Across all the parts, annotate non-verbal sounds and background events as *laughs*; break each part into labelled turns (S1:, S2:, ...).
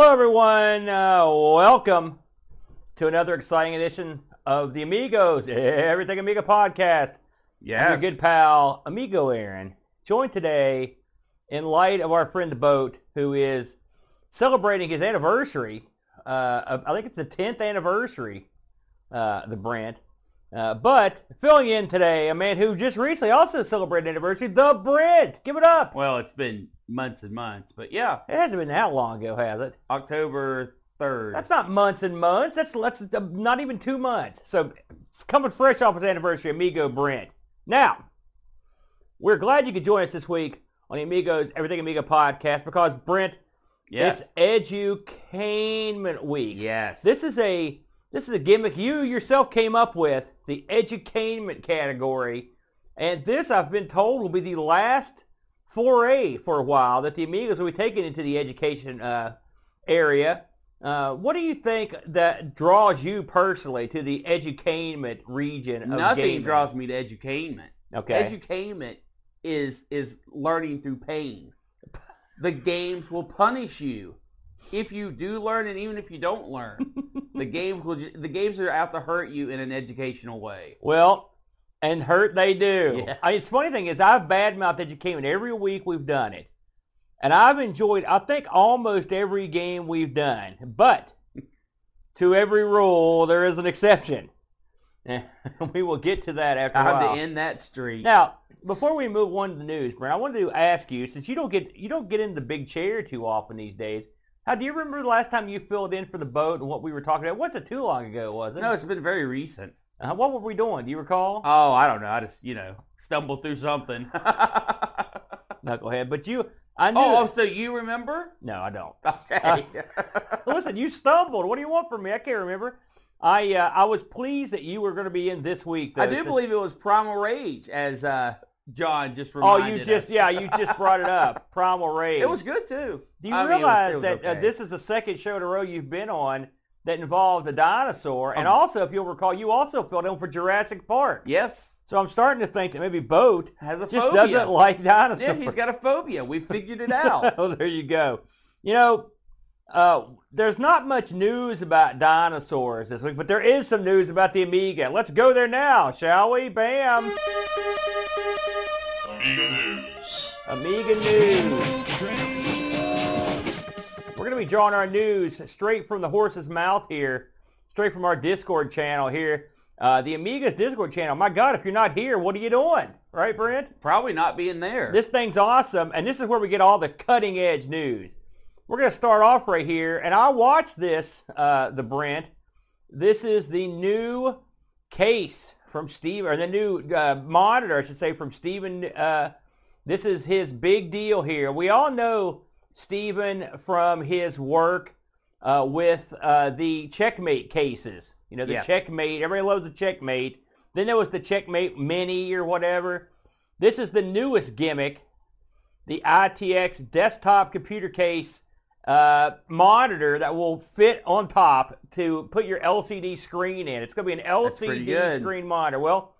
S1: Hello, everyone. Uh, welcome to another exciting edition of the Amigos Everything Amiga podcast.
S2: Yes.
S1: I'm your good pal, Amigo Aaron, joined today in light of our friend the Boat, who is celebrating his anniversary. Uh, of- I think it's the 10th anniversary, uh, the Brent. Uh, but filling in today, a man who just recently also celebrated an anniversary, the Brent. Give it up.
S2: Well, it's been months and months, but yeah,
S1: It hasn't been that long ago, has it?
S2: October 3rd.
S1: That's not months and months. That's that's uh, not even two months. So it's coming fresh off his anniversary, Amigo Brent. Now, we're glad you could join us this week on the Amigos Everything Amiga podcast because Brent,
S2: yes.
S1: it's Edutainment Week.
S2: yes.
S1: This is a this is a gimmick you yourself came up with, the edutainment category, and this I've been told will be the last foray for a while that the Amigos will be taken into the education uh, area. Uh, what do you think that draws you personally to the edutainment region of
S2: Nothing
S1: gaming?
S2: draws me to edutainment.
S1: Okay.
S2: Edutainment is is learning through pain. The games will punish you if you do learn and even if you don't learn. *laughs* the games will ju- the games are out to hurt you in an educational way.
S1: Well, and hurt they do.
S2: Yes.
S1: I mean, it's funny thing is I've badmouthed Edutainment every week we've done it. And I've enjoyed, I think, almost every game we've done. But *laughs* to every rule, there is an exception. Eh. *laughs* we will get to that after a
S2: Time
S1: while.
S2: to end that streak.
S1: Now, before we move on to the news, Brent, I wanted to ask you, since you don't get you don't get in the big chair too often these days, how do you remember the last time you filled in for the boat and what we were talking about? Wasn't too long ago, was it?
S2: no, it's been very recent.
S1: Uh, what were we doing? Do you recall?
S2: Oh, I don't know. I just, you know, stumbled through something. *laughs*
S1: Knucklehead. But you, I knew.
S2: oh, so you remember?
S1: no, I don't. *laughs*
S2: Okay.
S1: Listen, you stumbled. What do you want from me? I can't remember. I uh, I was pleased that you were going to be in this week. Though,
S2: I do
S1: since-
S2: believe it was Primal Rage, as uh, John just
S1: Oh,
S2: reminded
S1: you just
S2: us.
S1: yeah, you just brought it up. *laughs* Primal Rage.
S2: It was good too.
S1: Do you
S2: I mean,
S1: realize
S2: it was
S1: that uh,
S2: okay.
S1: this is the second show in a row you've been on that involved a dinosaur? And
S2: Um,
S1: also, if you'll recall, you also filled in for Jurassic Park.
S2: Yes,
S1: So I'm starting to think that maybe Boat
S2: has a
S1: just
S2: phobia.
S1: doesn't *laughs* like dinosaurs.
S2: Yeah, he's got a phobia. We figured it *laughs* out.
S1: oh, there you go. You know, uh, there's not much news about dinosaurs this week, but there is some news about the Amiga. Let's go there now, shall we? Bam!
S3: Amiga News.
S1: Amiga News. We're going to be drawing our news straight from the horse's mouth here, straight from our Discord channel here. Uh, the Amiga's Discord channel. My God, if you're not here, what are you doing? Right, Brent?
S2: Probably not being there.
S1: This thing's awesome, and this is where we get all the cutting edge news. We're going to start off right here, and I watched this, uh, the Brent. This is the new case from Steve, or the new uh, monitor, I should say, from Stephen. Uh, this is his big deal here. We all know Stephen from his work uh, with uh, the checkmate cases. You know, the
S2: Yes.
S1: checkmate. Everybody loves the checkmate. Then there was the checkmate mini or whatever. This is the newest gimmick, the ITX desktop computer case uh, monitor that will fit on top to put your LCD screen in. It's going to be an LCD screen monitor. Well,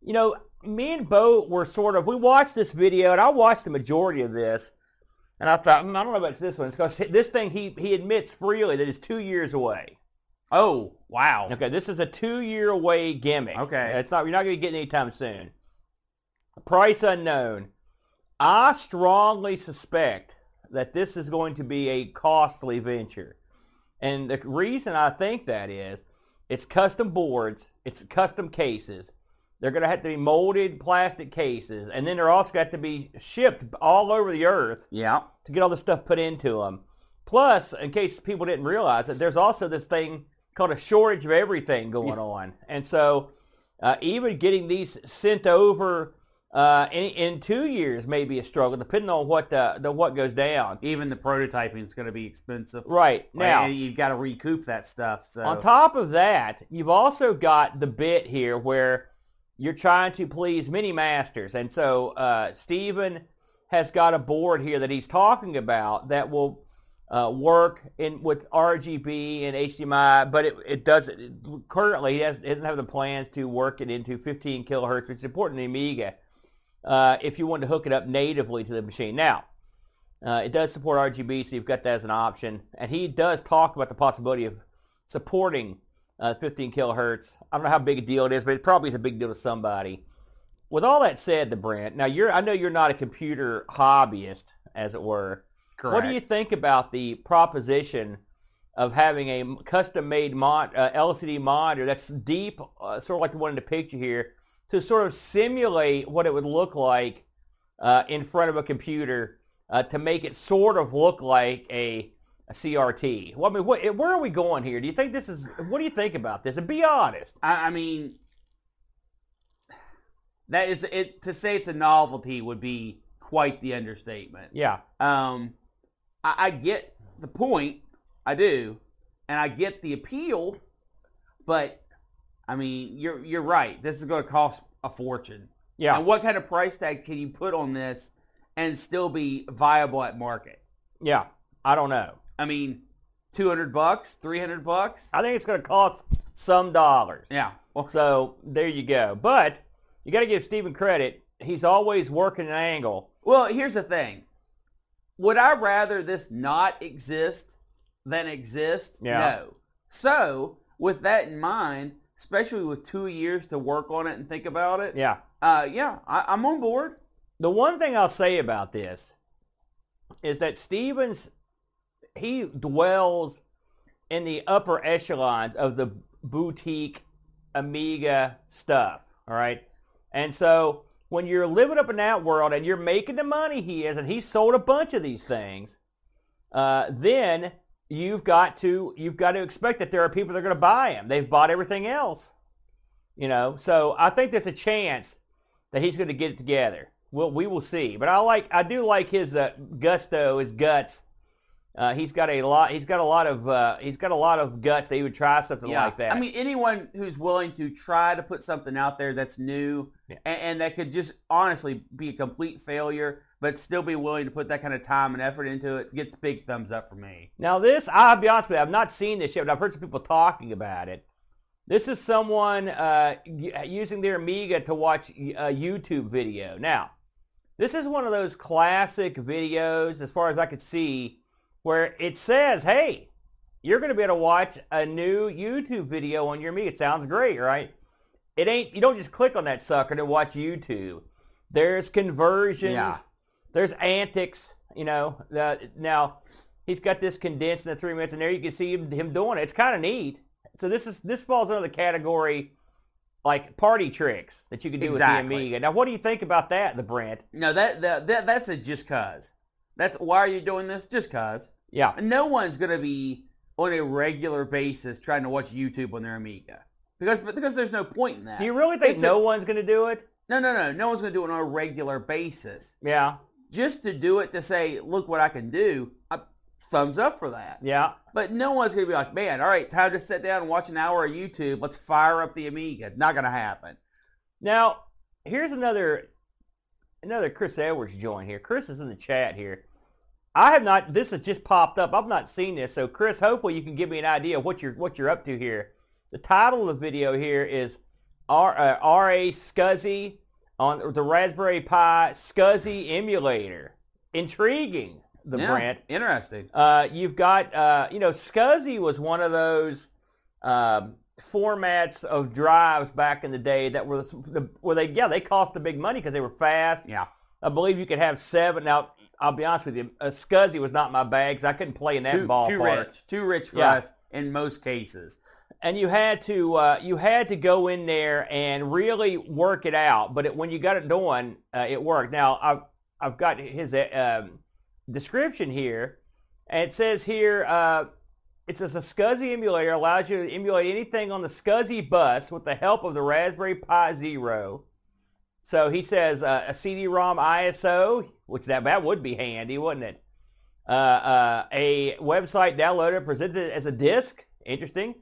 S1: you know, me and Bo were sort of, we watched this video, and I watched the majority of this, and I thought, "Hmm, I don't know about this one, It's because this thing, he, he admits freely that it's two years away.
S2: oh, wow.
S1: Okay, this is a two-year away gimmick.
S2: Okay.
S1: it's not. You're not going to get it anytime soon. Price unknown. I strongly suspect that this is going to be a costly venture, and the reason I think that is, it's custom boards, it's custom cases. They're going to have to be molded plastic cases, and then they're also got to be shipped all over the earth
S2: Yeah.
S1: to get all the stuff put into them. Plus, in case people didn't realize it, there's also this thing called a shortage of everything going on. And so uh, even getting these sent over uh, in, in two years may be a struggle, depending on what the, the what goes down.
S2: Even the prototyping is going to be expensive.
S1: Right. Now,
S2: And you've got to recoup that stuff. So
S1: on top of that, you've also got the bit here where you're trying to please many masters. And so uh, Stephen has got a board here that he's talking about that will uh, work in with RGB and HDMI, but it, it doesn't currently. He has, doesn't have the plans to work it into 15 kilohertz, which is important in Amiga uh, if you want to hook it up natively to the machine. Now, Uh, it does support RGB, so you've got that as an option. And he does talk about the possibility of supporting uh, 15 kilohertz. I don't know how big a deal it is, but it probably is a big deal to somebody. With all that said, the Brent, now you're I know you're not a computer hobbyist, as it were.
S2: Correct.
S1: What do you think about the proposition of having a custom-made mon- uh, LCD monitor that's deep, uh, sort of like the one in the picture here, to sort of simulate what it would look like uh, in front of a computer uh, to make it sort of look like a, a CRT? Well, I mean, what, where are we going here? Do you think this is? What do you think about this? And be honest.
S2: I, I mean, that it's it to say it's a novelty would be quite the understatement.
S1: Yeah.
S2: Um, I, I get the point, I do, and I get the appeal, but I mean, you're you're right. This is going to cost a fortune.
S1: Yeah.
S2: And what kind of price tag can you put on this and still be viable at market?
S1: Yeah. I don't know.
S2: I mean, two hundred bucks, three hundred bucks.
S1: I think it's going to cost some dollars.
S2: Yeah. Well,
S1: So there you go. But you got to give Stephen credit. He's always working an angle.
S2: well, here's the thing. Would I rather this not exist than exist?
S1: Yeah.
S2: No. So, with that in mind, especially with two years to work on it and think about it,
S1: Yeah.
S2: uh, yeah, I, I'm on board.
S1: The one thing I'll say about this is that Stevens, he dwells in the upper echelons of the boutique Amiga stuff. All right. And so when you're living up in that world and you're making the money he is, and he sold a bunch of these things, uh, then you've got to you've got to expect that there are people that are going to buy him. They've bought everything else. You know, so I think there's a chance that he's going to get it together. Well, we will see. But I like, I do like his uh, gusto, his guts. Uh, he's got a lot. He's got a lot of. Uh, he's got a lot of guts that he would try something like that.
S2: I mean, anyone who's willing to try to put something out there that's new
S1: Yeah.
S2: and, and that could just honestly be a complete failure, but still be willing to put that kind of time and effort into it, gets big thumbs up for me.
S1: Now this, I'll be honest with you, I've not seen this yet, but I've heard some people talking about it. This is someone uh, using their Amiga to watch a YouTube video. Now, this is one of those classic videos, as far as I could see, where it says, hey, you're going to be able to watch a new YouTube video on your Amiga. It sounds great, right? It ain't, you don't just click on that sucker to watch YouTube. There's conversions.
S2: Yeah.
S1: There's antics, you know. Uh, now, he's got this condensed in the three minutes, and there you can see him, him doing it. It's kind of neat. So this is this falls under the category like party tricks that you can do
S2: Exactly.
S1: with the Amiga. Now, what do you think about that, the Brent?
S2: No, that, that, that that's a just cause. That's why are you doing this? Just cause.
S1: Yeah,
S2: No one's gonna be on a regular basis trying to watch YouTube on their Amiga because because there's no point in that.
S1: do you really think
S2: It's
S1: no
S2: a-
S1: one's going to do it?
S2: no, no, no. No one's gonna do it on a regular basis.
S1: Yeah,
S2: Just to do it to say, look what I can do. I, thumbs up for that.
S1: yeah.
S2: But no one's going to be like, man, all right, time to sit down and watch an hour of YouTube. Let's fire up the Amiga. Not going to happen.
S1: Now, here's another another Chris Edwards join here. Chris is in the chat here. I have not. This has just popped up. I've not seen this. So, Chris, hopefully you can give me an idea of what you're what you're up to here. The title of the video here is R uh, R.A. SCSI on the Raspberry Pi SCSI emulator. Intriguing, the
S2: yeah,
S1: Brent.
S2: Interesting.
S1: Uh, you've got, uh, you know, SCSI was one of those um, formats of drives back in the day that were the, where they, yeah, they cost the big money because they were fast.
S2: Yeah.
S1: I believe you could have seven. Now, I'll be honest with you, uh, SCSI was not my bag. Cause I couldn't play in that
S2: Too,
S1: ballpark.
S2: too rich. Too rich for
S1: Yeah.
S2: us in most cases.
S1: and you had to uh, you had to go in there and really work it out. But it, when you got it done, uh, it worked. Now I've I've got his uh, um, description here, and it says here uh, it says a SCSI emulator allows you to emulate anything on the SCSI bus with the help of the Raspberry Pi Zero. So he says uh, a CD-ROM ISO, which that that would be handy, wouldn't it? Uh, uh, a website downloader presented as a disk, interesting,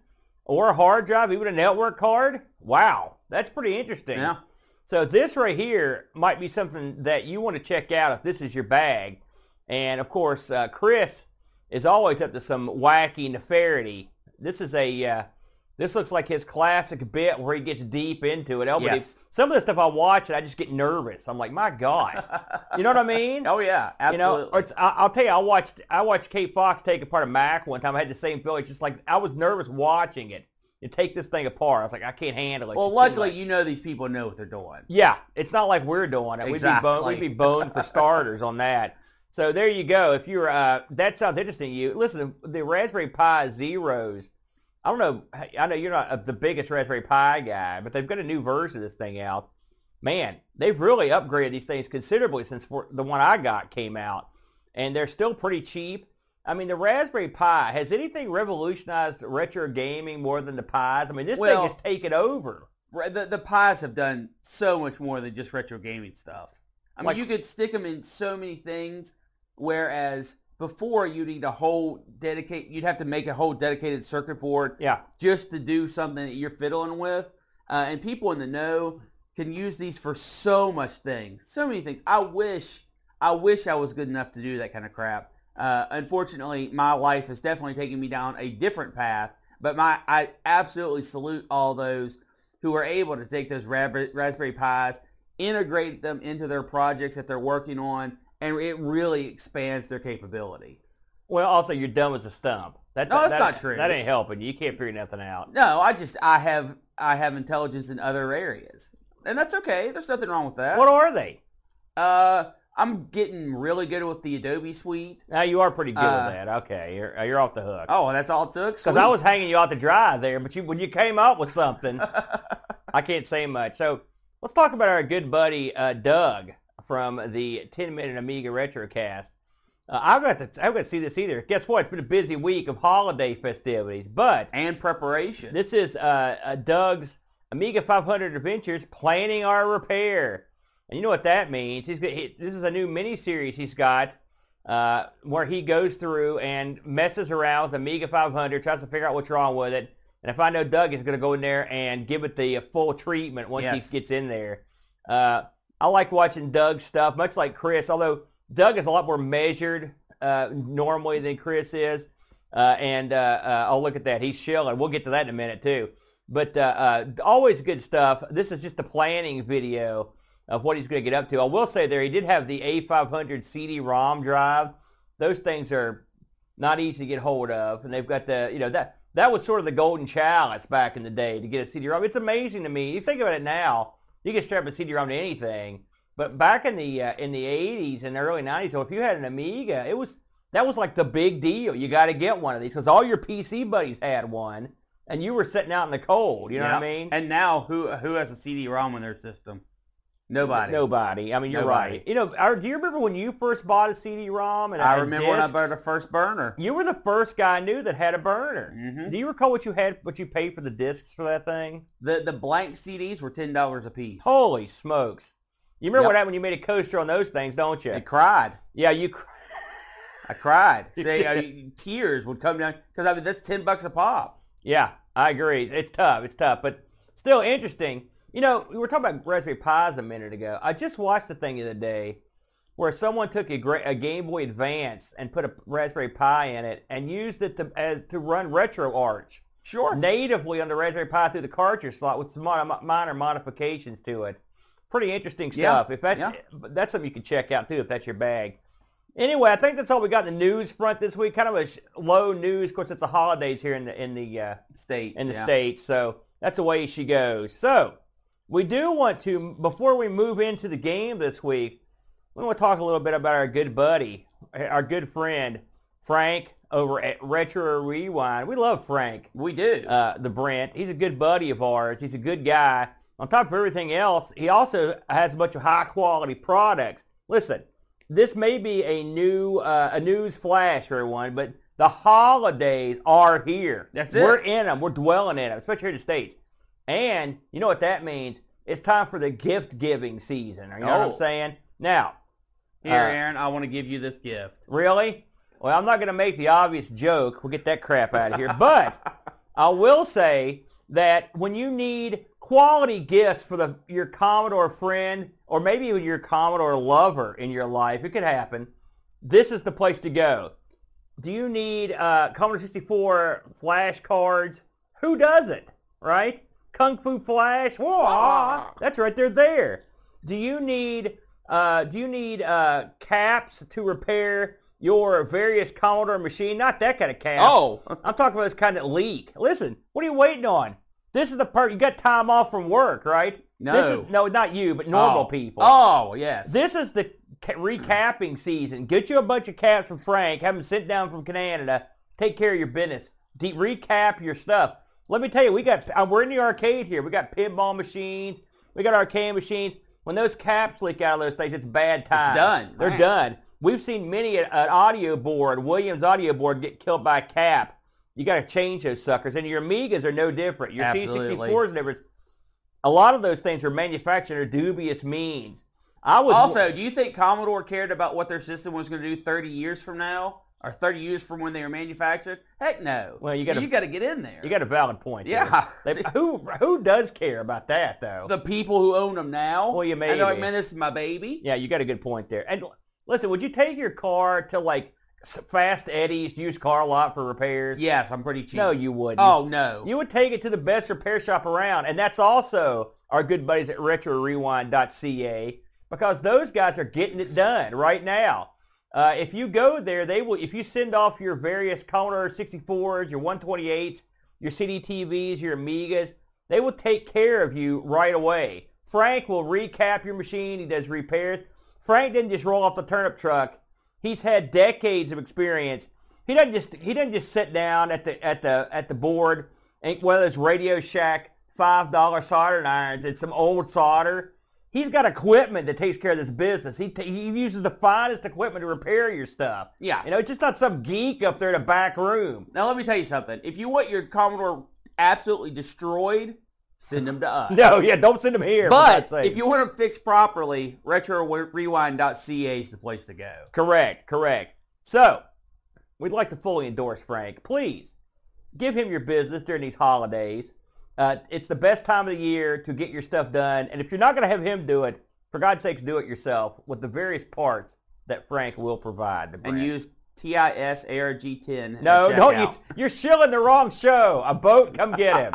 S1: or a hard drive, even a network card. Wow, that's pretty interesting.
S2: Yeah.
S1: So this right here might be something that you want to check out if this is your bag. And of course, uh, Chris is always up to some wacky nefarity. This is a uh, This looks like his classic bit where he gets deep into it.
S2: Yes.
S1: Some of the stuff I watch, and I just get nervous. I'm like, my God. you know what I mean? *laughs*
S2: Oh yeah, absolutely.
S1: You know, or it's, I, I'll tell you, I watched I watched Kate Fox take apart a Mac one time. I had the same feeling. It's just like I was nervous watching it. You take this thing apart. I was like, I can't handle it.
S2: well, luckily you know these people know what they're doing.
S1: Yeah, it's not like we're doing it. We'd be boned,
S2: Exactly.
S1: we'd be boned for starters on that. So there you go. If you're, uh, that sounds interesting. to You listen, the Raspberry Pi Zeros. I don't know. I know you're not uh, the biggest Raspberry Pi guy, but they've got a new version of this thing out. Man, they've really upgraded these things considerably since the one I got came out, and they're still pretty cheap. I mean, the Raspberry Pi has anything revolutionized retro gaming more than the Pis? I mean, this
S2: Well-
S1: thing has taken over.
S2: The the pies have done so much more than just retro gaming stuff. I mean,
S1: Like-
S2: you could stick them in so many things, whereas before you need a whole dedicate. You'd have to make a whole dedicated circuit board
S1: Yeah.
S2: just to do something that you're fiddling with. Uh, and people in the know can use these for so much things, so many things. I wish, I wish I was good enough to do that kind of crap. Uh, unfortunately, my life has definitely taken me down a different path. But my, I absolutely salute all those who are able to take those Raspberry Pis, integrate them into their projects that they're working on, and it really expands their capability.
S1: Well, also you're dumb as a stump. That,
S2: No, that's
S1: that-
S2: not true.
S1: That ain't helping you. You can't figure nothing out.
S2: No, I just I have I have intelligence in other areas, and that's okay. There's nothing wrong with that.
S1: What are they?
S2: Uh, I'm getting really good with the Adobe Suite.
S1: Now you are pretty good
S2: Uh,
S1: at that. Okay, you're uh, you're off the hook.
S2: Oh, that's all it took.
S1: Because I was hanging you out to dry there, but you when you came up with something, *laughs* I can't say much. So let's talk about our good buddy uh, Doug from the 10 Minute Amiga Retrocast. Uh, I've got to I've got to see this either. Guess what? It's been a busy week of holiday festivities, but
S2: and preparation.
S1: This is uh, uh, Doug's Amiga 500 Adventures planning our repair. And you know what that means. He's got, he, This is a new mini-series he's got uh, where he goes through and messes around with Amiga 500, tries to figure out what's wrong with it. And if I know Doug is going to go in there and give it the uh, full treatment once
S2: Yes.
S1: he gets in there. I like watching Doug's stuff, much like Chris, although Doug is a lot more measured uh, normally than Chris is. Uh, and uh, uh, I'll look at that. He's shilling. We'll get to that in a minute too. But uh, uh, always good stuff. This is just a planning video of what he's going to get up to. I will say there, he did have the A500 CD-ROM drive. Those things are not easy to get hold of, and they've got the, you know, that that was sort of the golden chalice back in the day to get a CD-ROM. It's amazing to me. You think about it now, you can strap a CD-ROM to anything, but back in the uh, in the 80s and early 90s, so if you had an Amiga, it was that was like the big deal. You got to get one of these because all your PC buddies had one, and you were sitting out in the cold. You know what I mean?
S2: And now, who who has a CD-ROM in their system? Nobody.
S1: Nobody. I mean, you're
S2: Nobody.
S1: right. You know, I- do you remember when you first bought a CD-ROM? And
S2: I remember when I bought the first burner.
S1: You were the first guy I knew that had a burner.
S2: Mhm.
S1: Do you recall what you had, what you paid for the discs for that thing?
S2: The the blank CDs were ten dollars a piece.
S1: Holy smokes! You remember
S2: Yep.
S1: what happened when you made a coaster on those things, don't you?
S2: I cried.
S1: Yeah, you. cr- *laughs*
S2: I cried. *laughs* Say, uh, tears would come down because I mean that's ten bucks a pop.
S1: Yeah, I agree. It's tough. It's tough, but still interesting. You know, we were talking about Raspberry Pis a minute ago. I just watched the thing the other day where someone took a, gra- a Game Boy Advance and put a Raspberry Pi in it and used it to, as to run RetroArch
S2: Sure.
S1: natively on the Raspberry Pi through the cartridge slot with some minor modifications to it. Pretty interesting
S2: Yeah,
S1: stuff. If that's
S2: yeah.
S1: that's something you can check out too, if that's your bag. Anyway, I think that's all we got in the news front this week. Kind of a sh- low news. Of course, it's the holidays here in the in the uh,
S2: States.
S1: in the
S2: yeah.
S1: states, so that's the way she goes. So we do want to before we move into the game this week, we want to talk a little bit about our good buddy, our good friend Frank over at Retro Rewind. We love Frank
S2: We do.
S1: uh, the Brent. He's a good buddy of ours. He's a good guy. On top of everything else, he also has a bunch of high quality products. Listen, this may be a new uh, a news flash for everyone, but the holidays are here.
S2: That's it.
S1: We're in them. We're dwelling in them, especially here in the states. And you know what that means? It's time for the gift giving season. You know what
S2: Oh.
S1: I'm saying? Now,
S2: Here,
S1: uh,
S2: Aaron, I want to give you this gift.
S1: Really? Well, I'm not going to make the obvious joke. We'll get that crap out of here. But I will say that when you need quality gifts for the, your Commodore friend or maybe even your Commodore lover in your life, it could happen, this is the place to go. Do you need uh, Commodore 64 flashcards, Who doesn't? Right? Kung Fu Flash. Whoa, that's right. They're there. Do you need uh, do you need uh, caps to repair your various Commodore machine? Not that kind of cap.
S2: Oh, *laughs*
S1: I'm talking about this kind of leak. Listen, what are you waiting on? This is the part you got time off from work, right?
S2: No.
S1: This is, no, not you, but normal
S2: oh.
S1: people.
S2: Oh, yes.
S1: This is the ca- recapping season. Get you a bunch of caps from Frank. Have them sit down from Canada. Take care of your business. De- recap your stuff. Let me tell you, we got. Uh, we're in the arcade here. We got pinball machines. We got arcade machines. When those caps leak out of those things, it's bad time.
S2: done.
S1: They're
S2: Man.
S1: done. We've seen many an audio board, Williams audio board, get killed by a cap. You got to change those suckers. And your Amigas are no different. Your
S2: Absolutely.
S1: C64s are different. A lot of those things are manufactured under dubious means. I was
S2: Also, do you think Commodore cared about what their system was going to do 30 years from now? Or 30 years from when they were manufactured? Heck no.
S1: Well, you gotta-
S2: you got to get in there.
S1: You got a valid point. there.
S2: Yeah. *laughs*
S1: They- who who does care about that though?
S2: the people who own them now.
S1: Well, you
S2: And they're like, man, this is my baby.
S1: yeah, you got a good point there. And listen, would you take your car to like Fast Eddie's used car lot for repairs?
S2: Yes, I'm pretty cheap.
S1: No, you wouldn't.
S2: Oh, no.
S1: You would take it to the best repair shop around, and that's also our good buddies at RetroRewind.ca because those guys are getting it done right now. Uh, if you go there, they will. If you send off your various Commodore 64s, your 128s, your CDTVs, your Amigas, they will take care of you right away. Frank will recap your machine. He does repairs. Frank didn't just roll off the turnip truck. He's had decades of experience. He doesn't just he doesn't just sit down at the at the at the board and whether it's Radio Shack five dollar soldering irons and some old solder. He's got equipment that takes care of this business. He t- he uses the finest equipment to repair your stuff.
S2: Yeah.
S1: You know, it's just not some geek up there in a back room.
S2: Now, let me tell you something. If you want your Commodore absolutely destroyed, send them to *laughs* us.
S1: No, yeah, don't send them here.
S2: But if you want them fixed properly, RetroRewind.ca is the place to go.
S1: Correct, correct. So, we'd like to fully endorse Frank. Please give him your business during these holidays. Uh, it's the best time of the year to get your stuff done. And if you're not going to have him do it, for God's sakes, do it yourself with the various parts that Frank will provide. The
S2: And use TIS ARG 10.
S1: no, don't you, you're shilling the wrong show. A boat, come get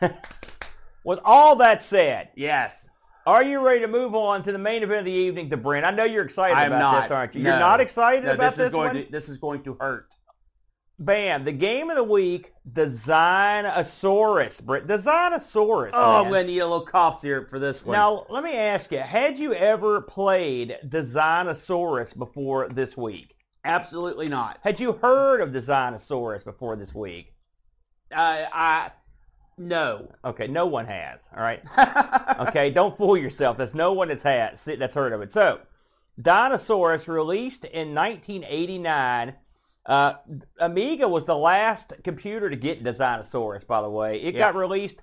S1: him. *laughs* with all that said,
S2: Yes.
S1: are you ready to move on to the main event of the evening, the Brent? I know you're excited
S2: I am
S1: about
S2: not.
S1: this, aren't you?
S2: No.
S1: You're not excited
S2: No,
S1: about
S2: this
S1: this,
S2: going
S1: one?
S2: to this is going to hurt.
S1: Bam! The game of the week, Designosaurus. Brent, Designosaurus.
S2: Oh, I'm going to need a little cough syrup for this one.
S1: Now, let me ask you: Had you ever played Designosaurus before this week?
S2: Absolutely not.
S1: Had you heard of Designosaurus before this week?
S2: Uh, I no.
S1: Okay, no one has. All right. *laughs* Okay, don't fool yourself. There's no one that's had that's heard of it. So, Dinosaurus released in 1989. Uh, Amiga was the last computer to get Designosaurus, by the way. It
S2: Yeah.
S1: got released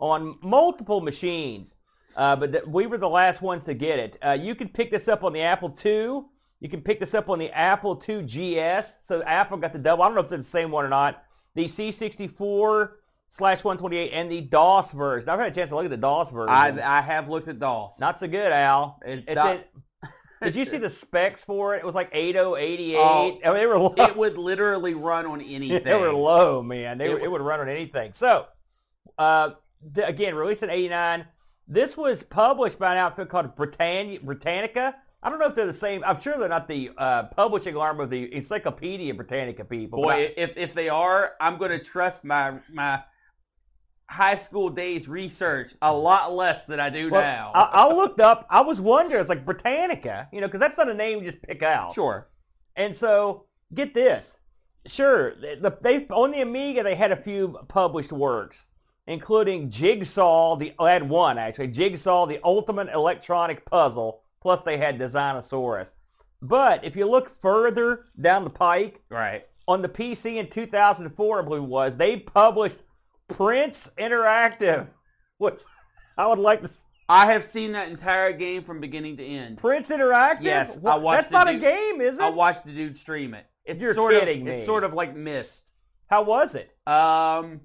S1: on multiple machines, uh, but th- we were the last ones to get it. Uh, you can pick this up on the Apple II. You can pick this up on the Apple II GS. So Apple got the double. I don't know if they're the same one or not. The C64 slash 128 and the DOS version. I've had a chance to look at the DOS version.
S2: I I have looked at DOS.
S1: Not so good, Al.
S2: It's
S1: It's
S2: not-
S1: did you see the *laughs* specs for it? It was like 8088.
S2: Oh,
S1: I mean, they were low.
S2: it would literally run on *laughs* anything.
S1: they were low, man. They
S2: It
S1: were, it
S2: would-
S1: would run on anything. So, uh, th- again, released in 89. This was published by an outfit called Britannia, Britannica. I don't know if they're the same. I'm sure they're not the uh, publishing arm of the Encyclopedia Britannica people. but I-
S2: Boy, if if they are, I'm going to trust my my high school days research a lot less than I do
S1: well,
S2: now.
S1: I, I looked up. I was wondering. It's like Britannica, you know, because that's not a name you just pick out.
S2: sure.
S1: And so, get this. Sure, the, the, they on the Amiga they had a few published works, including Jigsaw. The oh, I had one actually. Jigsaw, the ultimate electronic puzzle. Plus, they had Designosaurus. But if you look further down the pike,
S2: Right.
S1: on the PC in 2004, I believe it was, they published Prince Interactive, which I would like to.
S2: I have seen that entire game from beginning to end.
S1: Prince Interactive?
S2: Yes, I watched
S1: That's not a game, is it?
S2: I watched the dude stream it. It's
S1: You're
S2: sort
S1: kidding
S2: of,
S1: me.
S2: It's sort of like Myst.
S1: How was it?
S2: Um,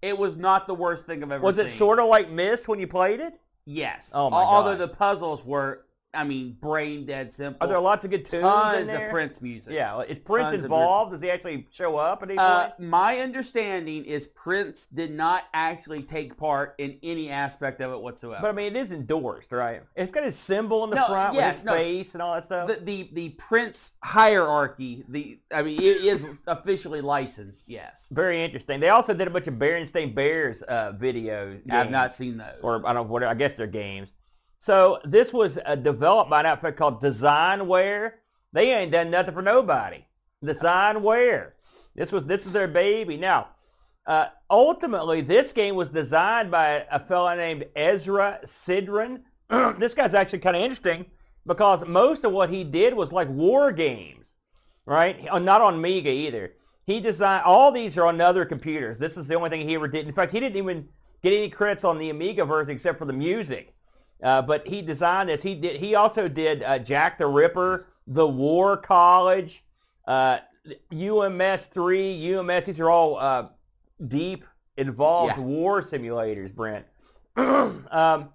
S2: it was not the worst thing I've ever
S1: Was
S2: seen.
S1: it sort of like Myst when you played it?
S2: Yes.
S1: Oh, my
S2: Al- Although
S1: God.
S2: the puzzles were I mean, brain dead simple.
S1: Are there lots of good tunes
S2: Tons
S1: in there?
S2: of Prince music.
S1: Yeah, is Prince
S2: Tons
S1: involved? Does he actually show up at any
S2: Uh,
S1: point?
S2: my understanding is Prince did not actually take part in any aspect of it whatsoever.
S1: But I mean, it is endorsed, right? It's got his symbol in the
S2: No,
S1: front
S2: yes,
S1: with his
S2: no.
S1: face and all that stuff.
S2: the, the the Prince hierarchy, the I mean, it is *laughs* officially licensed. Yes,
S1: Very interesting. They also did a bunch of Berenstain Bears uh, videos.
S2: I've not seen those.
S1: or I don't know what I guess they're games. So this was uh, developed by an outfit called Designware. They ain't done nothing for nobody. Designware. This was this is their baby. Now, uh, ultimately, this game was designed by a fellow named Ezra Sidran. *clears throat* this guy's actually kind of interesting because most of what he did was like war games, right? Uh, Not on Amiga either. He designed all these are on other computers. This is the only thing he ever did. In fact, he didn't even get any credits on the Amiga version except for the music. Uh, but he designed this. He did. He also did uh, Jack the Ripper, The War College, uh, UMS three, UMS. These are all uh, deep, involved
S2: Yeah.
S1: war simulators. Brent. *clears throat* um,